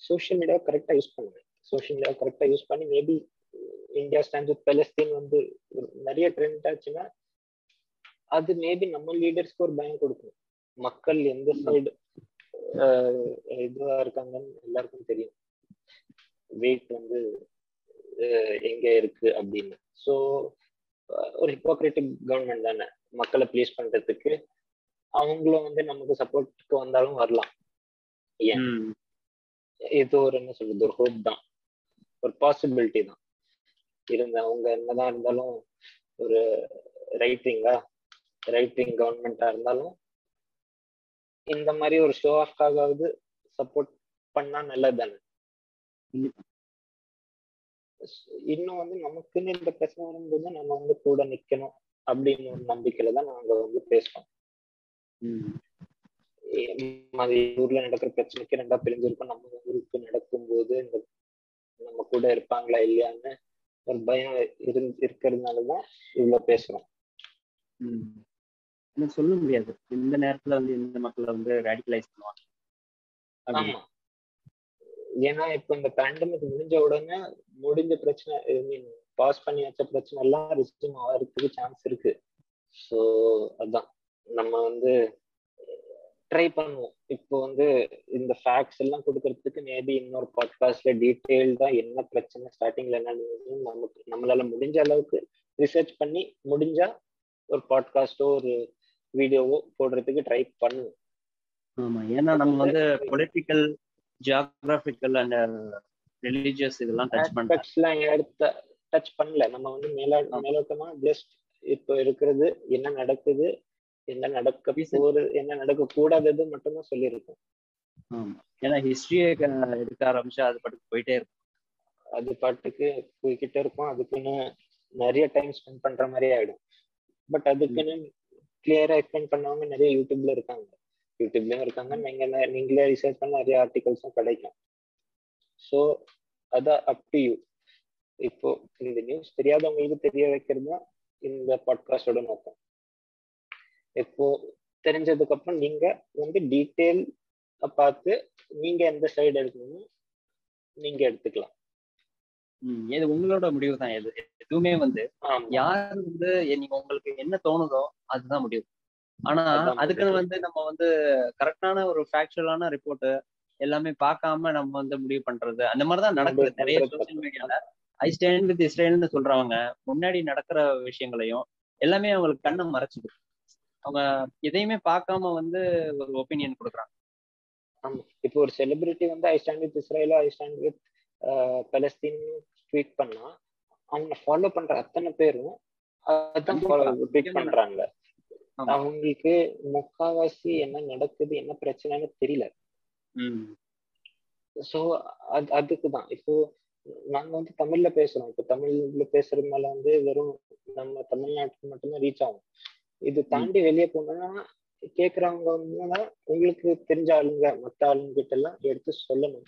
சோஷியல் மீடியாவை கரெக்டா யூஸ் பண்ணுங்க. சோஷியல் மீடியாவை கரெக்டா யூஸ் பண்ணி maybe India stand with Palestine வந்து நிறைய ட்ரெண்ட் ஆச்சுன்னா அது மேபி நம்ம லீடர்ஸ்க்கு ஒரு பயம் கொடுக்கும். மக்கள் எந்த சைடு இதுவா இருக்காங்கன்னு எல்லாருக்கும் தெரியும். வெயிட் வந்து எங்க இருக்கு அப்படின்னு. ஸோ ஒரு ஹிப்போக்ரட்டிக் கவர்மெண்ட் தானே. மக்களை ப்ளீஸ் பண்றதுக்கு அவங்களும் வந்து நமக்கு சப்போர்ட்டுக்கு வந்தாலும் வரலாம். ஏன். இது ஒரு என்ன சொல்றது ஒரு ஹோப் தான். ஒரு பாசிபிலிட்டி தான். இருந்த அவங்க என்னதான் இருந்தாலும் ஒரு ரைட் விங்கா ரைட் விங் கவர்மெண்டா இருந்தாலும் இந்த மாதிரி ஒரு ஷோ ஆஃப்காவது சப்போர்ட் பண்ணா நல்லது தானே. இன்னும் வந்து நமக்குன்னு இந்த பிரச்சனை வரும்போது நம்ம வந்து கூட நிக்கணும் அப்படின்னு ஒரு நம்பிக்கையில தான் நாங்க வந்து பேசுறோம். மாதிரி ஊர்ல நடக்கிற பிரச்சனைக்கு ரெண்டா பிரிஞ்சிருக்கும் நம்ம ஊருக்கு நடக்கும்போது இந்த நம்ம கூட இருப்பாங்களா இல்லையான்னு ஒரு பயம் இருந்து இருக்கிறதுனாலதான் இவ்வளவு பேசுறோம் எனக்கு சொல்ல முடியாது. இந்த நேரத்துல வந்து இந்த மக்களை வந்து ரேடிகலைஸ் பண்ணுவாங்க. ஆமா. ஏன்னா இப்ப இந்த பேண்டமிக் முடிஞ்ச உடனே முடிஞ்ச பிரச்சனை ஐ மீன் பாஸ் பண்ணி வச்ச பிரச்சனை எல்லாம் ரிசியூம் ஆகிறதுக்கு சான்ஸ் இருக்கு. ஸோ அதான். நம்ம வந்து ட்ரை பண்ணுவோம். இப்போ வந்து இந்த ஃபேக்ட்ஸ் எல்லாம் கொடுக்கறதுக்கு மேபி இன்னொரு பாட்காஸ்ட்ல டீட்டெயில்டா என்ன பிரச்சனை ஸ்டார்டிங்ல என்ன நமக்கு நம்மளால முடிஞ்ச அளவுக்கு ரிசர்ச் பண்ணி முடிஞ்சா ஒரு பாட்காஸ்டோ ஒரு வீடியோவோ போடுறதுக்கு ட்ரை பண்ணுவோம் ஆமா ஏன்னா நம்ம வந்து பொலிட்டிக்கல் ஜியாகிராபிக்கல் அண்ட் ரிலீஜியஸ் இதெல்லாம் டச் எல்லாம் எடுத்த டச் பண்ணல. நம்ம வந்து மேலா மேலோட்டமா ஜஸ்ட் இப்போ இருக்கிறது என்ன நடக்குது என்ன நடக்க போகுது என்ன நடக்க கூடாதது மட்டும்தான் சொல்லியிருக்கோம் ஏன்னா ஹிஸ்டரியை எடுக்க ஆரம்பிச்சா அது பாட்டுக்கு போயிட்டே இருக்கும். அது பாட்டுக்கு போய்கிட்டே இருக்கும். அதுக்குன்னு நிறைய டைம் ஸ்பெண்ட் பண்ற மாதிரி ஆயிடும். பட் அதுக்குன்னு கிளியரா எக்ஸ்பிளைன் பண்ணவங்க நிறைய யூடியூப்ல இருக்காங்க. யூடியூப்லயும் இருக்காங்க. நீங்க நீங்களே ரிசர்ச் பண்ண நிறைய ஆர்டிகல்ஸும் கிடைக்கும் ஸோ அதான் அப் டு யூ இப்போ இந்த நியூஸ் தெரியாதவங்களுக்கு தெரிய வைக்கிறது தான் இந்த பாட்காஸ்டோட நோக்கம். இப்போ தெரிஞ்சதுக்கு அப்புறம் நீங்க வந்து டீட்டெயில் பார்த்து நீங்க எந்த சைடு எடுக்கணுமோ நீங்க எடுத்துக்கலாம். இது உங்களோட முடிவு தான் எது எதுவுமே வந்து யார் வந்து நீங்க உங்களுக்கு என்ன தோணுதோ அதுதான் முடிவு. ஆனா அதுக்குன்னு. வந்து நம்ம வந்து கரெக்டான ஒரு ஃபேக்சுவலான ரிப்போர்ட் எல்லாமே பார்க்காம நம்ம வந்து முடிவு பண்றது அந்த மாதிரிதான் நடக்குது. நிறைய சோசியல் மீடியால ஐ ஸ்டாண்ட் வித் இஸ்ரேல்னு சொல்றவங்க முன்னாடி நடக்கிற விஷயங்களையும் எல்லாமே அவங்களுக்கு கண்ணை மறைச்சிது. அவங்க எதையுமே பார்க்காம வந்து ஒரு ஒப்பீனியன் கொடுக்குறாங்க. இப்போ ஒரு செலிபிரிட்டி வந்து I stand with இஸ்ரேலோ I stand with Palestine tweet பண்ணா அவங்க ஃபாலோ பண்ற அத்தனை பேரும் அதான். ட்வீட் பண்றாங்க. அவங்களுக்கு முக்காவாசி என்ன நடக்குது என்ன பிரச்சனைன்னு தெரியல. சோ அது அதுக்கு தான் இப்போ நாங்க வந்து தமிழ்ல பேசுறோம். இப்போ தமிழ்ல பேசுறதுனால வந்து வெறும் நம்ம தமிழ்நாட்டுக்கு மட்டும்தான் ரீச் ஆகும். இது தாண்டி வெளியே போனோம்னா கேக்குறவங்க உங்களுக்கு தெரிஞ்ச ஆளுங்க மத்த ஆளுங்க கிட்ட எல்லாம் எடுத்து சொல்லணும்.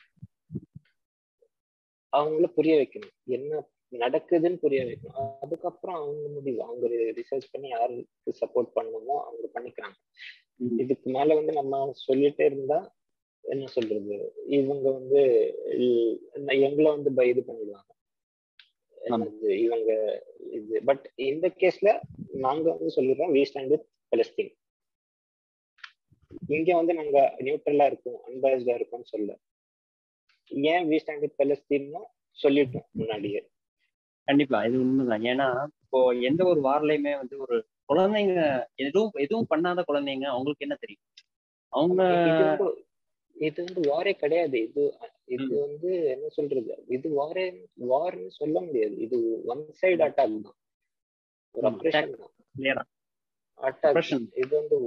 அவங்கள புரிய வைக்கணும். என்ன நடக்குதுன்னு புரிய வைக்கணும். அதுக்கப்புறம் அவங்க முடிவு. அவங்க ரிசர்ச் பண்ணி யாருக்கு சப்போர்ட் பண்ணணுமோ அவங்க பண்ணிக்கிறாங்க. இதுக்கு மேல வந்து நம்ம சொல்லிட்டே இருந்தா என்ன சொல்றது? இவங்க வந்து எங்களை வந்து இது பண்ணிடுவாங்க. இவங்க இது. பட் இந்த கேஸ்ல நாங்க வந்து சொல்லிடுறோம் வி ஸ்டாண்ட் வித் பலஸ்தீன் இங்க வந்து நாங்க நியூட்ரலா இருக்கோம் அன்பயஸ்டா இருக்கோம்னு சொல்ல ஏன் வி ஸ்டாண்ட் வித் பலஸ்தீன்னு சொல்லிட்டோம் முன்னாடியே. கண்டிப்பா இது உண்மைதான். ஏன்னா இப்போ எந்த ஒரு வாரிலையுமே வந்து ஒரு குழந்தைங்க எதுவும் எதுவும் பண்ணாத குழந்தைங்க அவங்களுக்கு என்ன தெரியும்? அவங்க இது வந்து வாரே கிடையாது. இது இது வந்து என்ன சொல்றது? இது வாரே வார்னு சொல்ல முடியாது. இது ஒன் சைடு அட்டாக் தான். ஒரு அட்டாக் இது வந்து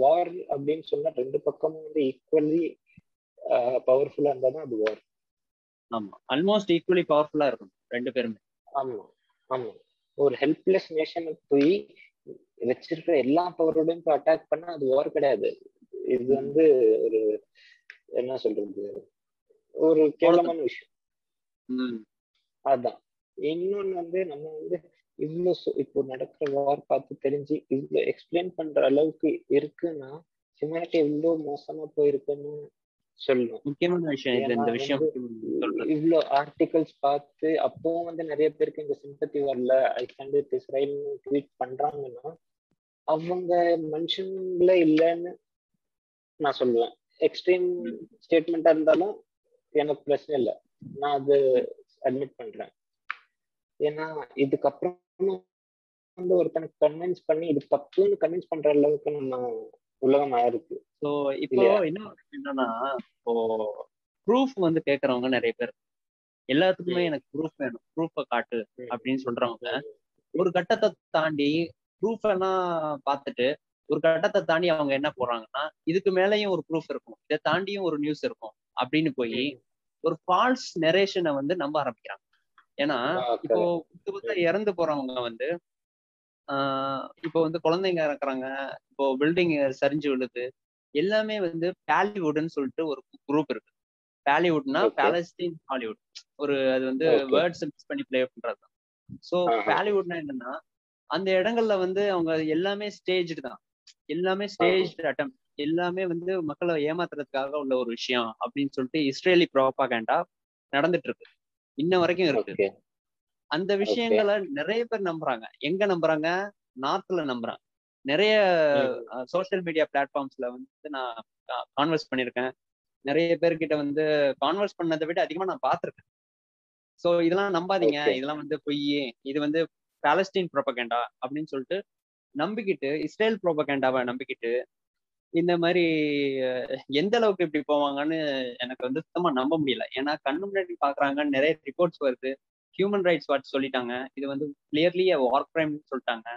வார் அப்படின்னு சொன்னா ரெண்டு பக்கமும் வந்து ஈக்குவலி பவர்ஃபுல்லா இருந்தா தான் அது வார் ஆமா. ஆல்மோஸ்ட் ஈக்குவலி பவர்ஃபுல்லா இருக்கும் ரெண்டு பேருமே. ஆமா ஆமா. ஒரு ஹெல்ப்லெஸ் நேஷனை போய் வச்சிருக்கிற எல்லா பவரோடையும் அட்டாக் பண்ணா அது வார் கிடையாது. இது வந்து ஒரு என்ன சொல்றது? ஒரு கேவலமான விஷயம். அதான். இன்னொன்னு வந்து நம்ம வந்து இவ்வளவு இப்போ நடக்கிற வார் பார்த்து தெரிஞ்சு இவ்வளவு எக்ஸ்பிளைன் பண்ற அளவுக்கு இருக்குன்னா ஹியூமனிட்டி இவ்வளவு மோசமா போயிருக்குன்னு சொல்லணும் முக்கியமான விஷயம் இந்த விஷயம் இவ்வளவு ஆர்டிகல்ஸ் பார்த்து அப்பவும் வந்து நிறைய பேருக்கு இந்த சிம்பத்தி வரல. I stand with Israel tweet பண்றாங்கன்னா அவங்க மனுஷங்களே இல்லைன்னு நான் சொல்லுவேன். எக்ஸ்ட்ரீம் ஸ்டேட்மெண்டா இருந்தாலும் எனக்கு பிரச்சனை இல்லை. நான் அது அட்மிட் பண்றேன். ஏன்னா இதுக்கப்புறம் வந்து ஒருத்தனுக்கு கன்வின்ஸ் பண்ணி இது தப்புன்னு கன்வின்ஸ் பண்ற அளவுக்கு நம்ம உலகம் ஆயிருக்கு ஸோ இப்போ என்ன என்னன்னா இப்போ ப்ரூஃப் வந்து கேட்கறவங்க நிறைய பேர். எல்லாத்துக்குமே எனக்கு ப்ரூஃப் வேணும். ப்ரூஃபை காட்டு அப்படின்னு சொல்றவங்க. ஒரு கட்டத்தை தாண்டி ப்ரூஃப் எல்லாம் பார்த்துட்டு ஒரு கட்டத்தை தாண்டி அவங்க என்ன போறாங்கன்னா இதுக்கு மேலேயும் ஒரு ப்ரூஃப் இருக்கும். இதை தாண்டியும் ஒரு நியூஸ் இருக்கும். அப்படின்னு போய் ஒரு ஃபால்ஸ் நெரேஷனை வந்து நம்ப ஆரம்பிக்கிறாங்க. ஏன்னா இப்போ புத்தகத்தை இறந்து போறவங்க வந்து இப்போ வந்து குழந்தைங்க இறக்குறாங்க. இப்போ பில்டிங் சரிஞ்சு விழுது. எல்லாமே வந்து பாலிவுட்னு சொல்லிட்டு ஒரு குரூப் இருக்கு. பாலிவுட்னா பாலஸ்தீன் ஹாலிவுட் ஒரு அது வந்து வேர்ட்ஸ் மிக்ஸ் பண்ணி பிளே பண்றது தான். ஸோ பாலிவுட்னா என்னன்னா அந்த இடங்கள்ல வந்து அவங்க எல்லாமே ஸ்டேஜ் தான். எல்லாமே ஸ்டேஜ் அட்டம் எல்லாமே வந்து மக்களை ஏமாத்துறதுக்காக உள்ள ஒரு விஷயம் அப்படின்னு சொல்லிட்டு இஸ்ரேலி ப்ரோபாகண்டா நடந்துட்டு இருக்கு. இன்ன வரைக்கும் இருக்கு. அந்த விஷயங்களை நிறைய பேர் நம்புறாங்க. எங்க நம்புறாங்க? நார்த்ல நம்புறாங்க நிறைய சோசியல் மீடியா பிளாட்ஃபார்ம்ஸ்ல வந்து நான் கான்வர்ஸ் பண்ணியிருக்கேன். நிறைய பேர்கிட்ட வந்து கான்வர்ஸ் பண்ணதை விட அதிகமா நான் பார்த்துருக்கேன். ஸோ இதெல்லாம் நம்பாதீங்க. இதெல்லாம் வந்து பொய். இது வந்து பாலஸ்டீன் ப்ரோபகேண்டா அப்படின்னு சொல்லிட்டு நம்பிக்கிட்டு இஸ்ரேல் ப்ரோபகேண்டாவை நம்பிக்கிட்டு இந்த மாதிரி எந்த அளவுக்கு இப்படி போவாங்கன்னு எனக்கு வந்து சுத்தமா நம்ப முடியல. ஏன்னா கண்ணு முன்னாடி பாக்குறாங்கன்னு நிறைய ரிப்போர்ட்ஸ் வருது. ஹியூமன் ரைட்ஸ் வாட்ச் சொல்லிட்டாங்க. இது வந்து கிளியர்லி வார் கிரைம் சொல்லிட்டாங்க.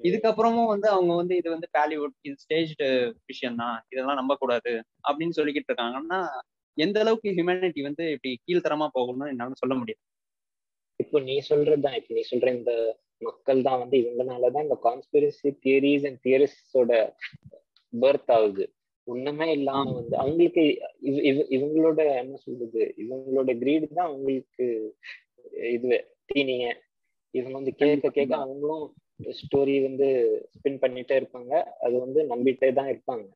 இதுக்கப்புறமும் வந்து அவங்க வந்து இது வந்து பாலிவுட் இது ஸ்டேஜ்டு விஷயம் தான் இதெல்லாம் நம்ப கூடாது அப்படின்னு சொல்லிக்கிட்டு இருக்காங்கன்னா எந்த அளவுக்கு ஹியூமனிட்டி வந்து இப்படி கீழ்த்தரமா போகணும்னு என்னால சொல்ல முடியாது இப்போ நீ சொல்றதுதான். இப்போ நீ சொல்ற இந்த மக்கள் தான் வந்து இவங்கனாலதான் இந்த கான்ஸ்பிரசி தியரிஸ் அண்ட் தியரிஸோட பர்த் ஆகுது. ஒண்ணுமே இல்லாம வந்து அவங்களுக்கு இவங்களோட என்ன சொல்றது? இவங்களோட கிரீடு தான் அவங்களுக்கு இது தீனிய இவங்க வந்து கேட்க கேட்க அவங்களும் ஸ்டோரி வந்து ஸ்பின் பண்ணிட்டே இருப்பாங்க. அது வந்து நம்பிட்டே தான் இருப்பாங்க.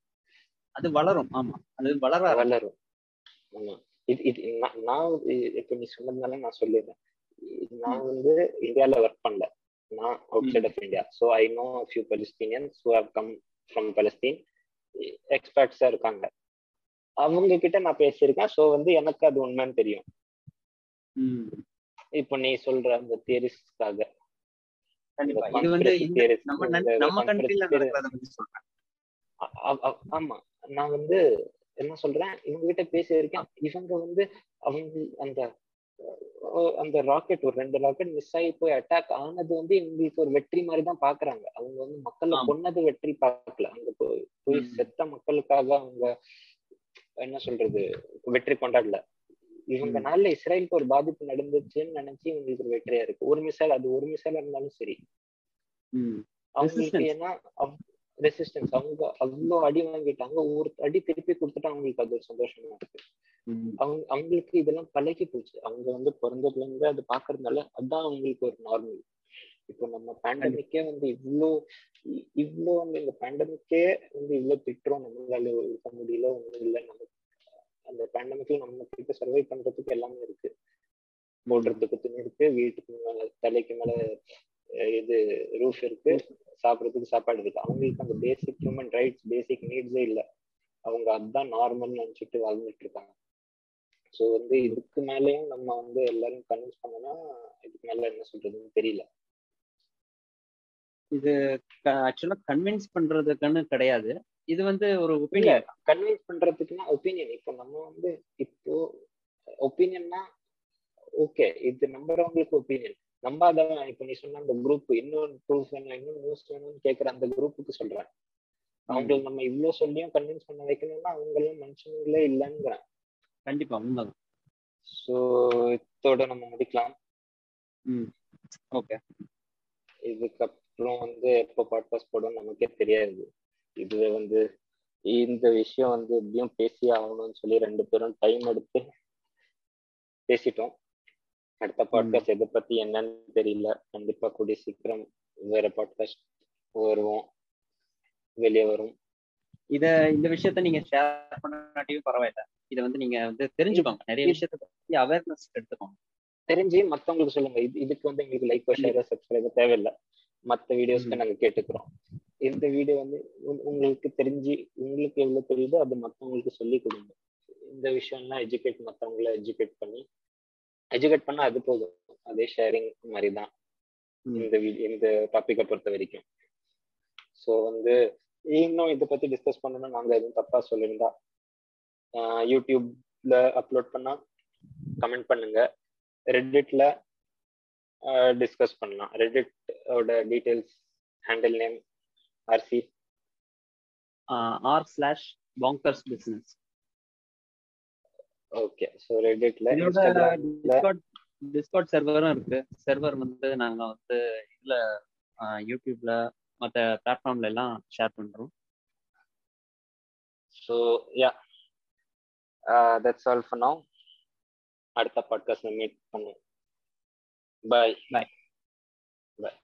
அது வளரும். ஆமா. அது வளர வளரும். ஆமா. இது இது நான் இப்ப நீ சொன்னதுனால நான் சொல்லிடுறேன். நான் வந்து இந்தியால ஒர்க் பண்ணல. நான் outside of India so I know few Palestinians who have come from Palestine எக்ஸ்பர்ட்ஸா இருக்காங்க. அவங்க கிட்ட நான் பேசியிருக்கேன். ஸோ வந்து எனக்கு அது உண்மைன்னு தெரியும். இப்போ நீ சொல்ற அந்த தியரிஸ்க்காக இது வந்து நம்ம நம்ம கண்ட்ரில ஆமா. நான் வந்து என்ன சொல்றேன்? இவங்க கிட்ட பேசியிருக்கேன். இவங்க வந்து அவங்க அந்த அந்த ராக்கெட் ஒரு ரெண்டு ராக்கெட் மிஸ் ஆகி போய் அட்டாக் ஆனது வந்து இவங்களுக்கு ஒரு வெற்றி மாதிரி தான் பாக்குறாங்க. அவங்க வந்து மக்களை கொன்னது வெற்றி பார்க்கல. அங்க போய் போய் செத்த மக்களுக்காக அவங்க என்ன சொல்றது? வெற்றி கொண்டாடல. இவங்க நாள்ல இஸ்ரேலுக்கு ஒரு பாதிப்பு நடந்துச்சுன்னு நினைச்சு இவங்களுக்கு ஒரு வெற்றியா இருக்கு. ஒரு மிசைல் அது ஒரு மிசைலா இருந்தாலும் சரி. அவங்களுக்கு ஏன்னா ரெசிஸ்டன்ஸ் அவங்க அவ்வளோ அடி வாங்கிட்டாங்க. ஒரு அடி திருப்பி கொடுத்துட்டு அவங்களுக்கு அது ஒரு சந்தோஷமா இருக்கு. அவங்க அவங்களுக்கு இதெல்லாம் பழகி போச்சு. அவங்க வந்து பிறந்ததுல இருந்து அது பாக்குறதுனால அதான் அவங்களுக்கு ஒரு நார்மல் இப்போ நம்ம பேண்டமிக்கே வந்து இவ்வளோ இவ்வளோ வந்து இந்த பேண்டமிக்கே வந்து இவ்வளோ திட்டுறோம். நம்மளால இருக்க முடியல ஒன்றும் இல்லை. நம்ம அந்த பேண்டமிக்ல நம்ம கிட்ட சர்வை பண்றதுக்கு எல்லாமே இருக்கு. போடுறதுக்கு துணி இருக்கு வீட்டுக்கு மேல தலைக்கு மேல இது ரூஃப் இருக்கு சாப்பிட்றதுக்கு சாப்பாடு இருக்கு. அவங்களுக்கு அந்த பேசிக் ஹியூமன் ரைட்ஸ் பேசிக் நீட்ஸே இல்லை. அவங்க அதான் நார்மல் நினைச்சிட்டு வாழ்ந்துட்டு இருக்காங்க. ஸோ வந்து இதுக்கு மேலேயும் நம்ம வந்து எல்லாரும் கன்வின்ஸ் பண்ணோம்னா இதுக்கு மேல என்ன சொல்றதுன்னு தெரியல. இது ஆக்சுவலா கன்வின்ஸ் பண்றதுக்குன்னு கிடையாது. இது வந்து ஒரு ஒப்பீனியன் கன்வின்ஸ் பண்றதுக்குன்னா ஒப்பீனியன் இப்போ நம்ம வந்து இப்போ ஒப்பீனியன்னா ஓகே இது நம்புறவங்களுக்கு ஒப்பீனியன் நம்பாதவன் இப்போ நீ சொன்ன அந்த குரூப் இன்னொரு ப்ரூஃப் வேணும் இன்னும் நியூஸ் வேணும்னு கேட்குற அந்த குரூப்புக்கு சொல்றேன். அவங்களை நம்ம இவ்ளோ சொல்லியும் கன்வின்ஸ் பண்ண வைக்கணும்னா அவங்களும் மனுஷங்களே இல்லைங்கிறேன் கண்டிப்பா உண்மைதான். ஸோ இதோட நம்ம முடிக்கலாம். ம் ஓகே இதுக்கப்புறம் வந்து எப்போ பாட்காஸ்ட் போடும் நமக்கே தெரியாது. இது வந்து இந்த விஷயம் வந்து எப்படியும் பேசி ஆகணும்னு சொல்லி ரெண்டு பேரும் டைம் எடுத்து பேசிட்டோம். அடுத்த பாட்காஸ்ட் எதை பத்தி என்னன்னு தெரியல. கண்டிப்பா கூடிய சீக்கிரம் வேற பாட்காஸ்ட் வருவோம். வெளியே வரும். இத இந்த விஷயத்த நீங்க ஷேர் பண்ணாட்டியும் பரவாயில்ல. இத வந்து நீங்க வந்து தெரிஞ்சுக்கோங்க. நிறைய விஷயத்த பத்தி அவேர்னஸ் எடுத்துக்கோங்க. தெரிஞ்சு மத்தவங்களுக்கு சொல்லுங்க. இது இதுக்கு வந்து எங்களுக்கு லைக் ஷேர் சப்ஸ்கிரைபர் தேவையில்லை. மத்த வீடியோஸ்க்கு நாங்க கேட்டுக்கிறோம். இந்த வீடியோ வந்து உங்க- உங்களுக்கு தெரிஞ்சு உங்களுக்கு எவ்வளவு தெரியுதோ அது மத்தவங்களுக்கு சொல்லி கொடுங்க. இந்த விஷயம்லாம் எஜுகேட் மத்தவங்கள எஜுகேட் பண்ணி எஜுகேட் பண்ணா அது போதும். அதே ஷேரிங் மாதிரி தான். இந்த இந்த டாபிக்கை பொறுத்த வரைக்கும். ஸோ வந்து இன்னும் இதை பத்தி டிஸ்கஸ் பண்ணணும்னா நாங்க எதுவும் தப்பா சொல்லியிருந்தா யூடியூப்ல அப்லோட் பண்ணா கமெண்ட் பண்ணுங்க. ரெட்டிட்ல டிஸ்கஸ் பண்ணலாம். ரெட்டிட் ஓட details handle name RC r slash bankers business okay so இன்ஸ்டாகிராம்ல டிஸ்கார்ட் டிஸ்கார்ட் சர்வரும் இருக்கு. சர்வர் வந்து நாங்க வந்து இதுல யூடியூப்ல மத்த பிளாட்ஃபார்ம்ல எல்லாம் ஷேர் பண்றோம். So yeah that's all for now அடுத்த பாட்காஸ்ட்ல மீட் பண்ணுவோம். பாய் Bye. பாய்